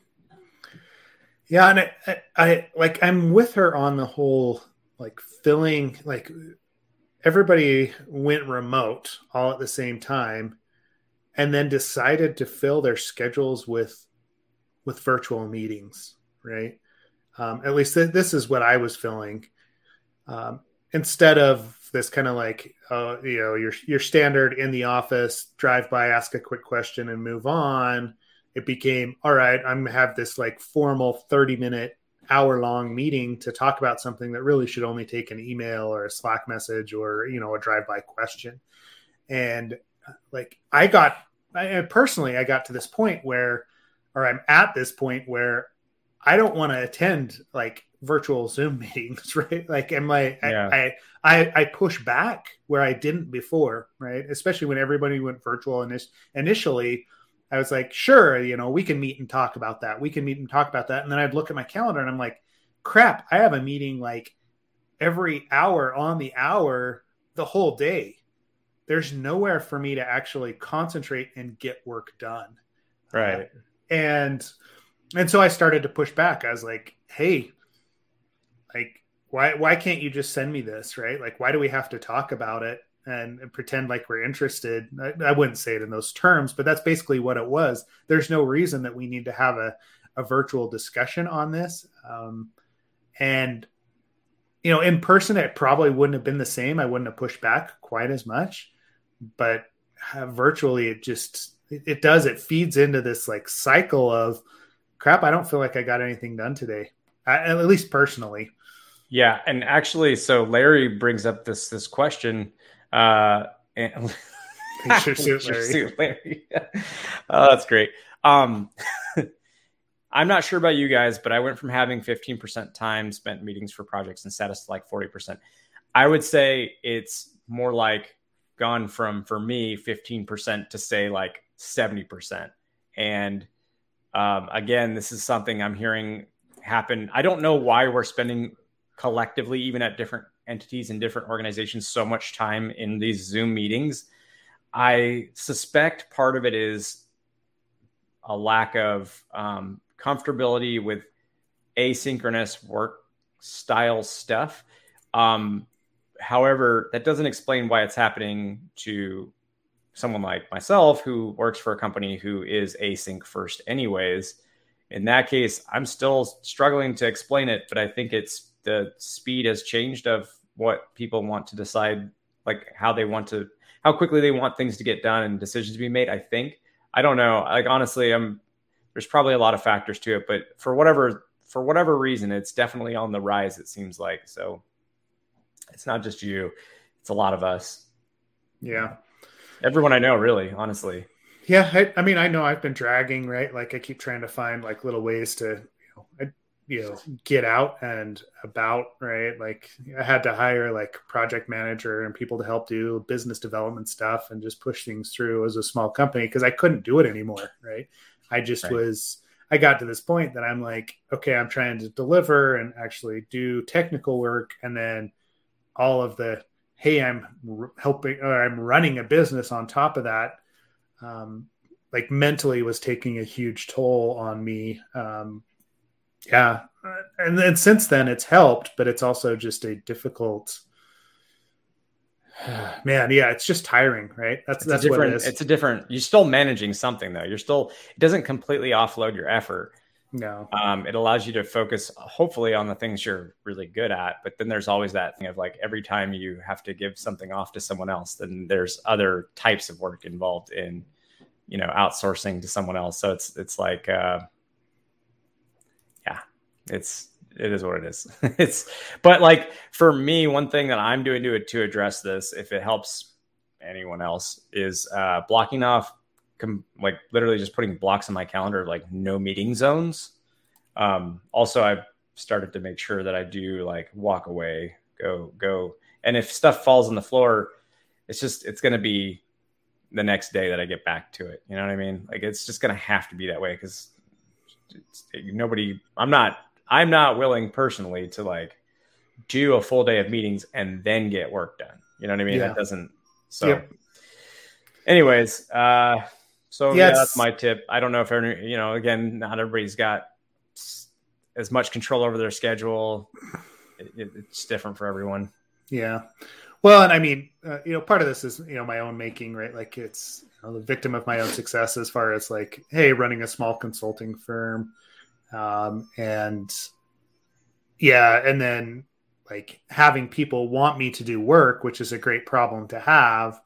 Yeah, and I, I, like I'm with her on the whole like filling like everybody went remote all at the same time and then decided to fill their schedules with with virtual meetings right? Um, at least th- this is what i was feeling um, instead of this kind of like uh, you know your your standard in the office drive by ask a quick question and move on it became all right i'm gonna have this like formal 30 minute hour long meeting to talk about something that really should only take an email or a slack message or you know a drive by question and uh, like i got I, personally i got to this point where or i'm at this point where i don't want to attend like virtual Zoom (laughs) meetings, right? Like, am I, yeah. I, I, I push back where I didn't before, right? Especially when everybody went virtual initially, I was like, sure, you know, we can meet and talk about that. We can meet and talk about that. And then I'd look at my calendar and I'm like, crap, I have a meeting like every hour on the hour the whole day. There's nowhere for me to actually concentrate and get work done. Right. Uh, and and so I started to push back. I was like, hey, like why why can't you just send me this right like why do we have to talk about it and, pretend like we're interested. I, I, wouldn't say it in those terms but that's basically what it was. There's no reason that we need to have a, a virtual discussion on this. Um, and you know in person it probably wouldn't have been the same. I wouldn't have pushed back quite as much but uh, virtually it just it, it does it feeds into this like cycle of crap i don't feel like i got anything done today at least personally. Yeah, and actually, so Larry brings up this this question. Uh, and (laughs) (laughs) Larry. (laughs) Larry. oh, that's great. Um, I'm not sure about you guys, but I went from having 15% time spent meetings for projects and status to like 40%. I would say it's more like gone from for me 15% to say like 70%. And um, again, this is something I'm hearing happen. I don't know why we're spending collectively, even at different entities and different organizations, so much time in these Zoom meetings. I suspect part of it is a lack of um, comfortability with asynchronous work style stuff. Um, however, that doesn't explain why it's happening to someone like myself who works for a company who is async first, anyways. In that case, I'm still struggling to explain it, but I think it's the speed has changed of what people want to decide, like how they want to, how quickly they want things to get done and decisions to be made. I think I don't know. Like honestly, I'm there's probably a lot of factors to it, but for whatever for whatever reason, it's definitely on the rise. It seems like so. It's not just you; it's a lot of us. Yeah, everyone I know, really, honestly. Yeah, I, I mean, I know I've been dragging, right? Like I keep trying to find like little ways to, you know, I, you know, get out and about, right? Like I had to hire like project manager and people to help do business development stuff and just push things through as a small company because I couldn't do it anymore, right? I just right. was I got to this point that I'm like, okay, I'm trying to deliver and actually do technical work and then all of the hey, I'm helping or I'm running a business on top of that um, like mentally was taking a huge toll on me. Um, yeah, and then since then it's helped, but it's also just a difficult. (sighs) Man, yeah, it's just tiring, right? That's it's that's what it is. It's a different. You're still managing something though. You're still. It doesn't completely offload your effort. No. Um, it allows you to focus, hopefully, on the things you're really good at. But then there's always that thing of like every time you have to give something off to someone else, then there's other types of work involved in you know outsourcing to someone else so it's it's like uh it's it is what it is (laughs) it's but like for me one thing that i'm doing to to address this if it helps anyone else is uh blocking off com- like literally just putting blocks in my calendar like no meeting zones um also i've started to make sure that i do like walk away go go and if stuff falls on the floor it's just it's going to be the next day that I get back to it. You know what I mean? Like it's just gonna have to be that way because nobody. I'm not. I'm not willing personally to like do a full day of meetings and then get work done. You know what I mean? Yeah. That doesn't. So, yep. anyways, uh, so yeah, that's my tip. I don't know if any, you know. Again, not everybody's got as much control over their schedule. It, it, it's different for everyone. Yeah. Well, and I mean, uh, you know, part of this is you know my own making, right? Like it's you know, the victim of my own success as far as like, hey, running a small consulting firm, um, and yeah, and then like having people want me to do work, which is a great problem to have.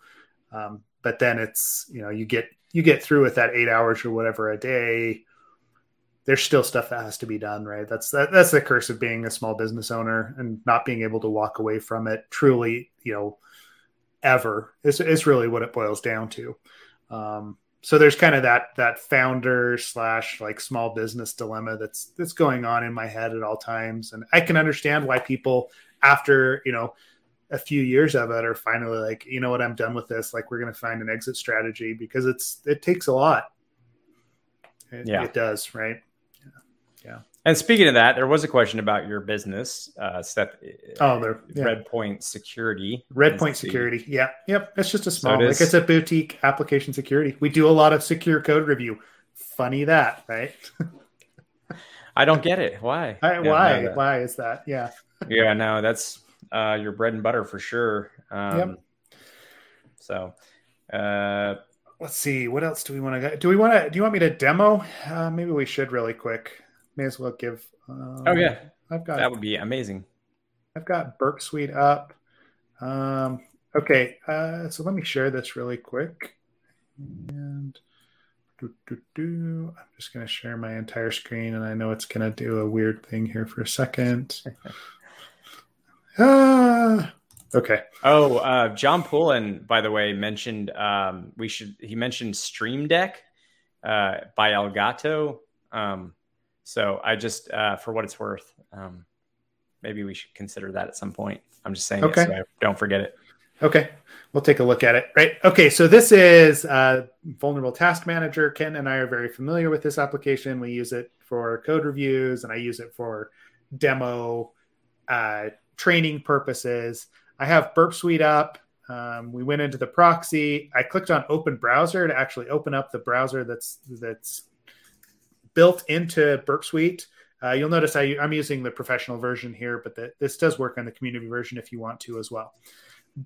Um, but then it's you know you get you get through with that eight hours or whatever a day there's still stuff that has to be done, right? That's that, that's the curse of being a small business owner and not being able to walk away from it truly, you know, ever. Is is really what it boils down to. Um, so there's kind of that that founder slash like small business dilemma that's that's going on in my head at all times, and I can understand why people after you know a few years of it are finally like, you know what, I'm done with this. Like we're going to find an exit strategy because it's it takes a lot. It, yeah, it does, right? And speaking of that, there was a question about your business, uh, Steph. Oh, there. Yeah. Redpoint Security. Redpoint Security. Yeah. Yep. It's just a small, so it like it's a boutique application security. We do a lot of secure code review. Funny that, right? (laughs) I don't get it. Why? I, yeah, why? Why is that? Yeah. yeah. No, that's uh, your bread and butter for sure. Um, yep. So, uh, let's see. What else do we want to? Do we want to? Do you want me to demo? Uh, maybe we should really quick may as well give. Um, oh yeah, I've got that would be amazing. I've got Burp Suite up. Um, okay, uh, so let me share this really quick. And do, do, do. I'm just going to share my entire screen, and I know it's going to do a weird thing here for a second. (laughs) ah, okay. Oh, uh, John Pullen, by the way, mentioned um, we should. He mentioned Stream Deck uh, by Elgato. Um, so I just, uh, for what it's worth, um, maybe we should consider that at some point. I'm just saying, okay. So I don't forget it. Okay, we'll take a look at it. Right. Okay, so this is uh, Vulnerable Task Manager. Ken and I are very familiar with this application. We use it for code reviews, and I use it for demo uh, training purposes. I have Burp Suite up. Um, we went into the proxy. I clicked on Open Browser to actually open up the browser that's that's built into Burp Suite. Uh, you'll notice I, am using the professional version here, but the, this does work on the community version if you want to as well.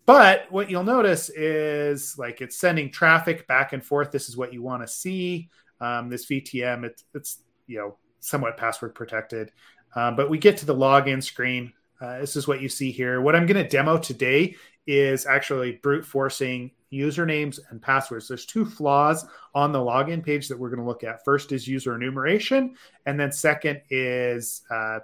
But what you'll notice is like it's sending traffic back and forth. This is what you want to see. Um, this VTM, it's, it's you know somewhat password protected. Um, but we get to the login screen. Uh, this is what you see here. What I'm going to demo today is actually brute forcing usernames and passwords. There's two flaws on the login page that we're going to look at. First is user enumeration, and then second is uh,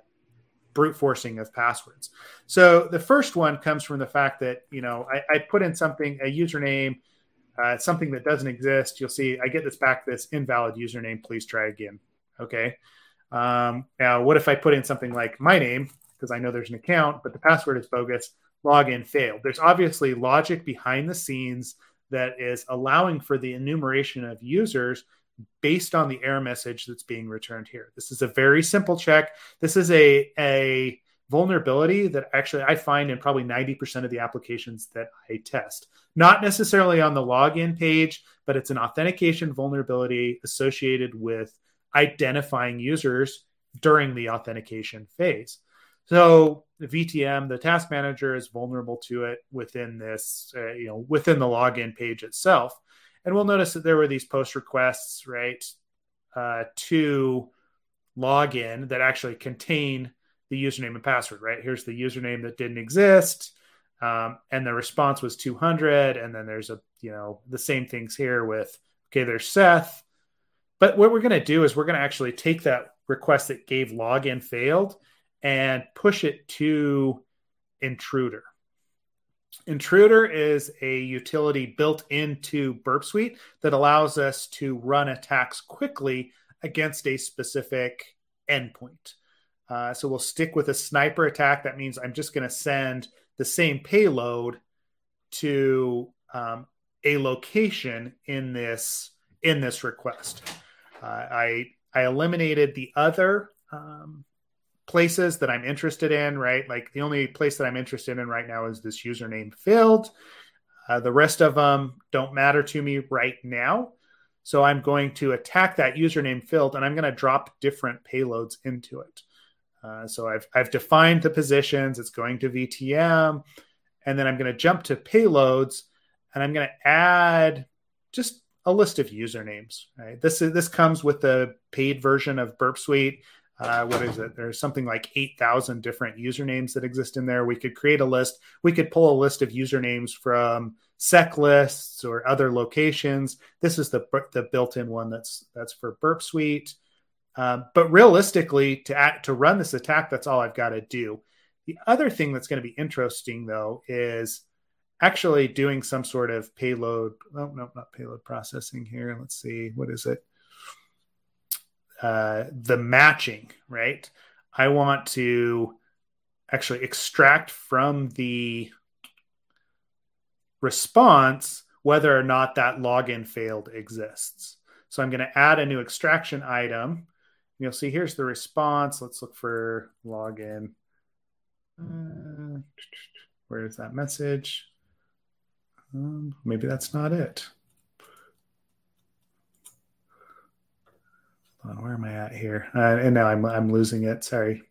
brute forcing of passwords. So the first one comes from the fact that you know I, I put in something a username, uh, something that doesn't exist. You'll see I get this back this invalid username. Please try again. Okay. Um, now, what if I put in something like my name because I know there's an account, but the password is bogus? Login failed. There's obviously logic behind the scenes that is allowing for the enumeration of users based on the error message that's being returned here. This is a very simple check. This is a, a vulnerability that actually I find in probably 90% of the applications that I test. Not necessarily on the login page, but it's an authentication vulnerability associated with identifying users during the authentication phase. So the VTM, the task manager, is vulnerable to it within this, uh, you know, within the login page itself. And we'll notice that there were these post requests, right, uh, to login that actually contain the username and password, right? Here's the username that didn't exist. Um, and the response was 200. And then there's a, you know, the same things here with, okay, there's Seth. But what we're going to do is we're going to actually take that request that gave login failed and push it to intruder. Intruder is a utility built into Burp Suite that allows us to run attacks quickly against a specific endpoint. Uh, so we'll stick with a sniper attack. That means I'm just going to send the same payload to um, a location in this in this request. Uh, I I eliminated the other um, places that I'm interested in, right? Like the only place that I'm interested in right now is this username field. Uh, the rest of them don't matter to me right now. So I'm going to attack that username field and I'm going to drop different payloads into it. Uh, so I've, I've defined the positions, it's going to VTM, and then I'm going to jump to payloads and I'm going to add just a list of usernames. Right? This is this comes with the paid version of Burp Suite. Uh, what is it? There's something like 8,000 different usernames that exist in there. We could create a list. We could pull a list of usernames from sec lists or other locations. This is the, the built-in one that's that's for Burp Suite. Um, but realistically, to act, to run this attack, that's all I've got to do. The other thing that's going to be interesting, though, is actually doing some sort of payload. Oh, no, not payload processing here. Let's see. What is it? Uh, the matching, right? I want to actually extract from the response whether or not that login failed exists. So I'm going to add a new extraction item. You'll see here's the response. Let's look for login. Uh, where is that message? Um, maybe that's not it. On, where am I at here? Uh, and now I'm I'm losing it. Sorry.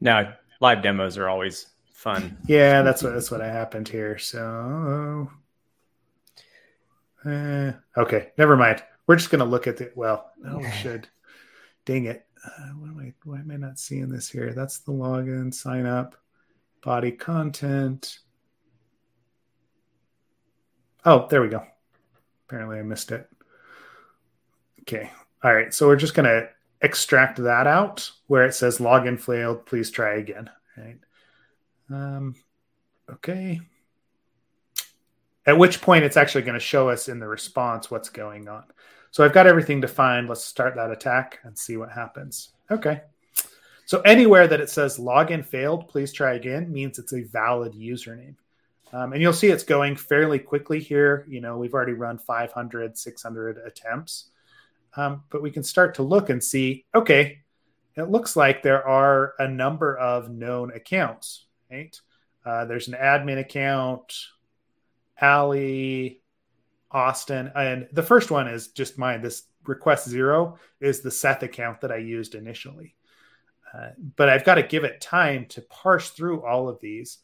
Now live demos are always fun. Yeah, that's what that's what happened here. So, uh, okay, never mind. We're just gonna look at the. Well, no, we (laughs) should. Dang it! Uh, why am I why am I not seeing this here? That's the login, sign up, body content. Oh, there we go. Apparently, I missed it. Okay. All right. So we're just going to extract that out where it says login failed. Please try again. Right. Um, okay. At which point it's actually going to show us in the response what's going on. So I've got everything defined. Let's start that attack and see what happens. Okay. So anywhere that it says login failed, please try again means it's a valid username. Um, and you'll see it's going fairly quickly here. You know, we've already run 500, 600 attempts. Um, but we can start to look and see okay, it looks like there are a number of known accounts, right? Uh, there's an admin account, Ali, Austin, and the first one is just mine. This request zero is the Seth account that I used initially. Uh, but I've got to give it time to parse through all of these.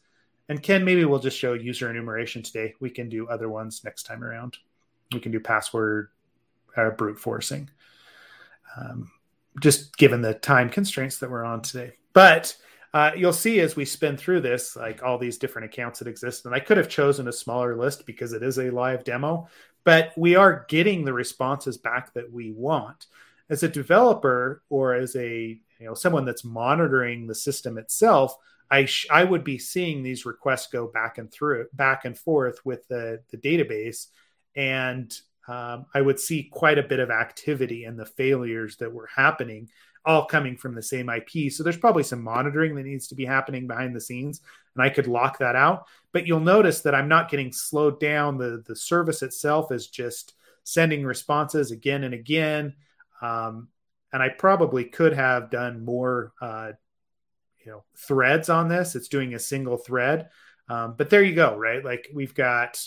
And Ken, maybe we'll just show user enumeration today. We can do other ones next time around. We can do password uh, brute forcing, um, just given the time constraints that we're on today. But uh, you'll see as we spin through this, like all these different accounts that exist. And I could have chosen a smaller list because it is a live demo, but we are getting the responses back that we want. As a developer or as a you know someone that's monitoring the system itself, I sh- I would be seeing these requests go back and through back and forth with the the database, and um, I would see quite a bit of activity and the failures that were happening all coming from the same IP. So there's probably some monitoring that needs to be happening behind the scenes, and I could lock that out. But you'll notice that I'm not getting slowed down. The the service itself is just sending responses again and again. Um, and I probably could have done more, uh, you know, threads on this. It's doing a single thread, um, but there you go, right? Like we've got,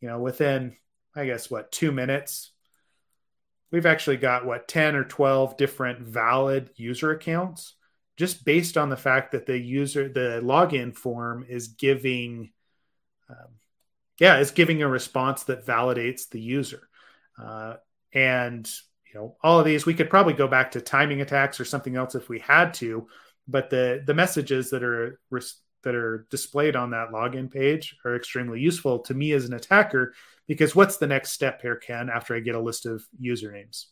you know, within I guess what two minutes? We've actually got what 10 or 12 different valid user accounts just based on the fact that the user the login form is giving um, yeah is giving a response that validates the user. Uh, and you know all of these we could probably go back to timing attacks or something else if we had to but the the messages that are that are displayed on that login page are extremely useful to me as an attacker because what's the next step here, Ken, after I get a list of usernames?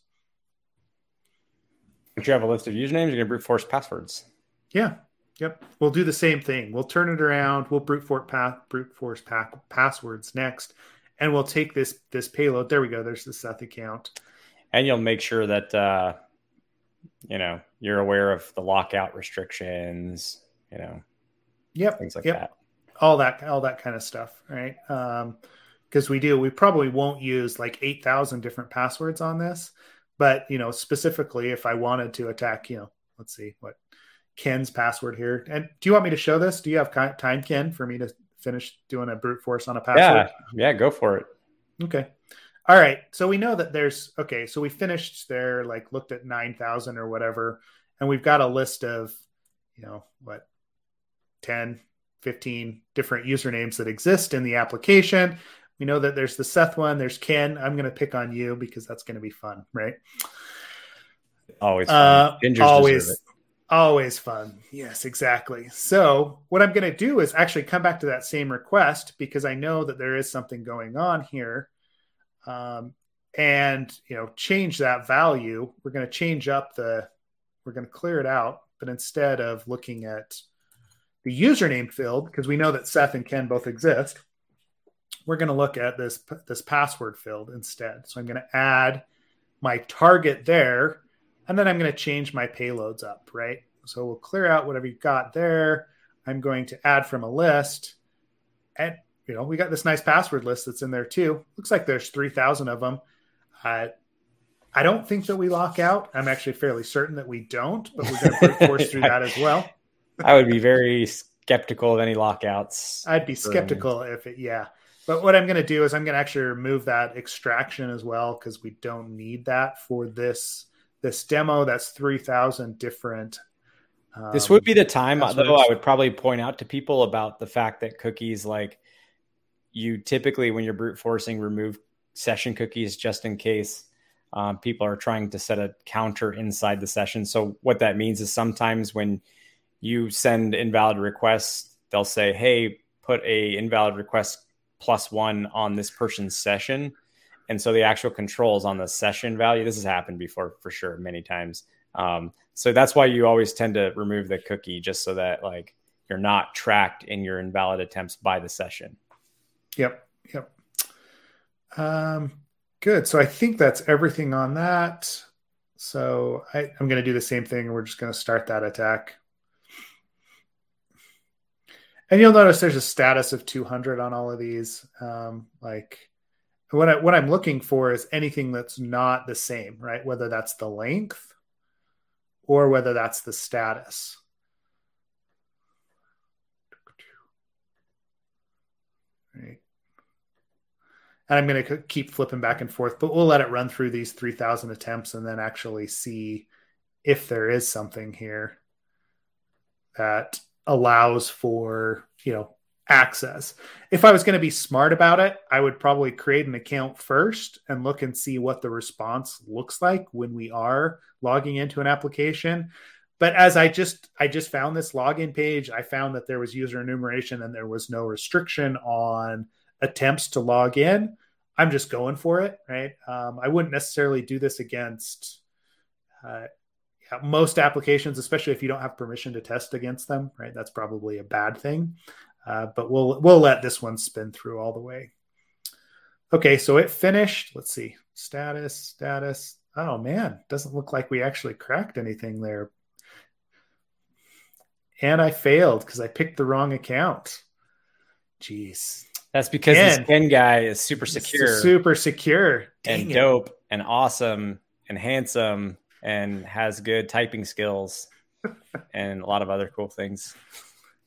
If you have a list of usernames, you're going to brute force passwords. Yeah. Yep. We'll do the same thing. We'll turn it around. We'll brute force, path, brute force pack, passwords next. And we'll take this this payload. There we go. There's the Seth account. And you'll make sure that uh, you know you're aware of the lockout restrictions. You know, yep, things like yep. that. All that, all that kind of stuff, right? Um, because we do we probably won't use like 8000 different passwords on this but you know specifically if i wanted to attack you know let's see what ken's password here and do you want me to show this do you have time ken for me to finish doing a brute force on a password yeah yeah go for it okay all right so we know that there's okay so we finished there like looked at 9000 or whatever and we've got a list of you know what 10 15 different usernames that exist in the application we know that there's the Seth one, there's Ken. I'm going to pick on you because that's going to be fun, right? Always fun. Uh, always, always fun. Yes, exactly. So, what I'm going to do is actually come back to that same request because I know that there is something going on here. Um, and you know, change that value. We're going to change up the, we're going to clear it out, but instead of looking at the username field, because we know that Seth and Ken both exist, we're going to look at this this password field instead. So I'm going to add my target there, and then I'm going to change my payloads up, right? So we'll clear out whatever you've got there. I'm going to add from a list, and you know we got this nice password list that's in there too. Looks like there's three thousand of them. Uh, I don't think that we lock out. I'm actually fairly certain that we don't, but we're going to brute force through (laughs) that as well. I would be very skeptical of any lockouts. I'd be skeptical if it, yeah. But what I'm going to do is I'm going to actually remove that extraction as well because we don't need that for this this demo. That's three thousand different. Um, this would be the time, though. I would probably point out to people about the fact that cookies, like you typically, when you're brute forcing, remove session cookies just in case um, people are trying to set a counter inside the session. So what that means is sometimes when you send invalid requests, they'll say, "Hey, put a invalid request plus one on this person's session. And so the actual controls on the session value, this has happened before for sure, many times. Um, so that's why you always tend to remove the cookie just so that like you're not tracked in your invalid attempts by the session. Yep. Yep. Um, good. So I think that's everything on that. So I, I'm going to do the same thing. We're just going to start that attack. And you'll notice there's a status of 200 on all of these. Um, like what I, what I'm looking for is anything that's not the same, right? Whether that's the length or whether that's the status. Right. And I'm going to keep flipping back and forth, but we'll let it run through these 3,000 attempts and then actually see if there is something here that allows for you know access. If I was going to be smart about it, I would probably create an account first and look and see what the response looks like when we are logging into an application. but as I just I just found this login page, I found that there was user enumeration and there was no restriction on attempts to log in. I'm just going for it, right? Um, I wouldn't necessarily do this against uh, most applications, especially if you don't have permission to test against them, right? That's probably a bad thing. Uh, but we'll we'll let this one spin through all the way. Okay, so it finished. Let's see, status, status. Oh man, doesn't look like we actually cracked anything there and I failed because I picked the wrong account. Jeez. That's because Ken, this Ken guy is super secure, super secure, Dang and it. dope, and awesome, and handsome, and has good typing skills, and a lot of other cool things.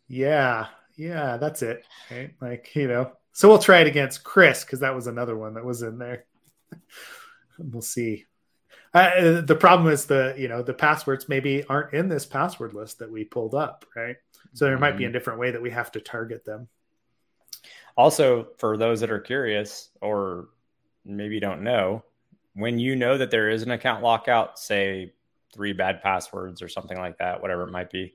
Yeah, yeah, that's it. Right, like you know. So we'll try it against Chris because that was another one that was in there. (laughs) we'll see. Uh, the problem is the you know the passwords maybe aren't in this password list that we pulled up, right? So there mm-hmm. might be a mm-hmm. different way that we have to target them. Also, for those that are curious or maybe don't know, when you know that there is an account lockout, say three bad passwords or something like that, whatever it might be,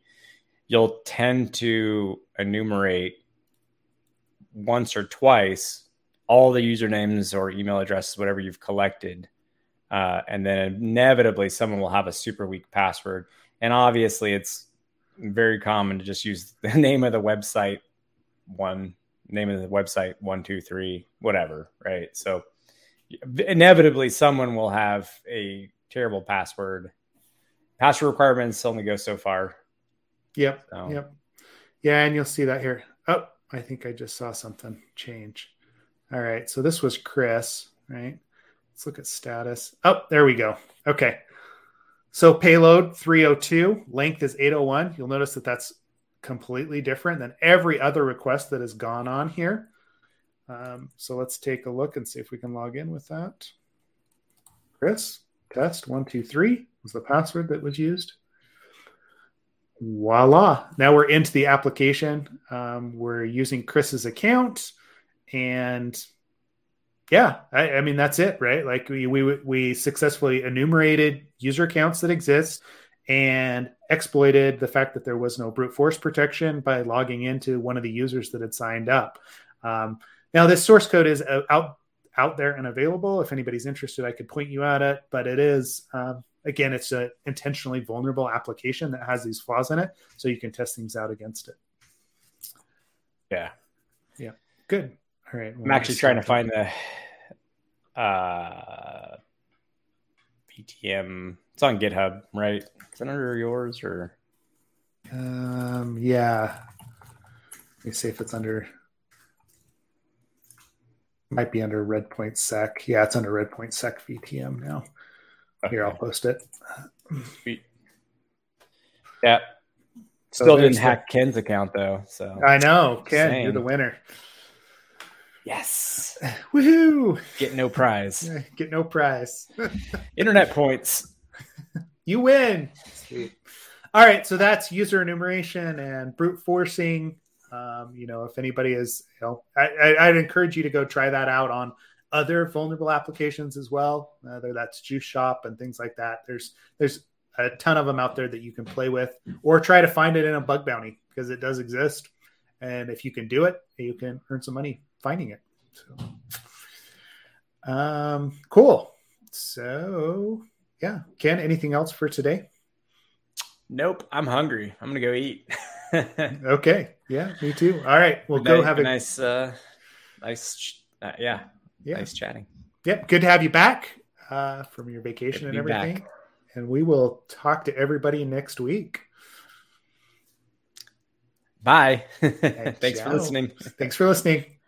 you'll tend to enumerate once or twice all the usernames or email addresses, whatever you've collected uh, and then inevitably someone will have a super weak password. And obviously, it's very common to just use the (laughs) name of the website one, name of the website one, two, three, whatever, right? So inevitably, someone will have a terrible password. Password requirements only go so far. Yep. So. Yep. Yeah, and you'll see that here. Oh, I think I just saw something change. All right. So this was Chris, right? Let's look at status. Oh, there we go. Okay. So payload 302, length is 801. You'll notice that that's completely different than every other request that has gone on here. Um, so let's take a look and see if we can log in with that. Chris, test one, two, three was the password that was used. Voila. Now we're into the application. Um, we're using Chris's account and yeah, I, I, mean that's it, right? Like we, we we successfully enumerated user accounts that exist and exploited the fact that there was no brute force protection by logging into one of the users that had signed up. Um, now this source code is uh, out out there and available. If anybody's interested, I could point you at it. But it is um, again, it's an intentionally vulnerable application that has these flaws in it, so you can test things out against it. Yeah, yeah, good. All right. Well, I'm actually trying to find the uh, VTM. It's on GitHub, right? Is it under yours or? Um. Yeah. Let me see if it's under. Might be under Redpoint Sec. Yeah, it's under Redpoint Sec VTM now. Okay. Here, I'll post it. Sweet. Yeah. Still so didn't hack Ken's account though. So I know, Ken, Same. you're the winner. Yes. (laughs) Woohoo. Get no prize. (laughs) Get no prize. (laughs) Internet points. you win. Sweet. All right. So that's user enumeration and brute forcing. Um, you know, if anybody is, you know, I, would encourage you to go try that out on other vulnerable applications as well. Whether that's Juice Shop and things like that. There's there's a ton of them out there that you can play with, or try to find it in a bug bounty because it does exist. And if you can do it, you can earn some money finding it. So, um, cool. So, yeah, Ken, anything else for today? Nope, I'm hungry. I'm gonna go eat. (laughs) okay, yeah, me too. All right, we'll go have a nice, uh, nice, uh, yeah, yeah, nice chatting. Yep, good to have you back uh, from your vacation and everything. Back. And we will talk to everybody next week. Bye. (laughs) Thanks for listening. Thanks for listening.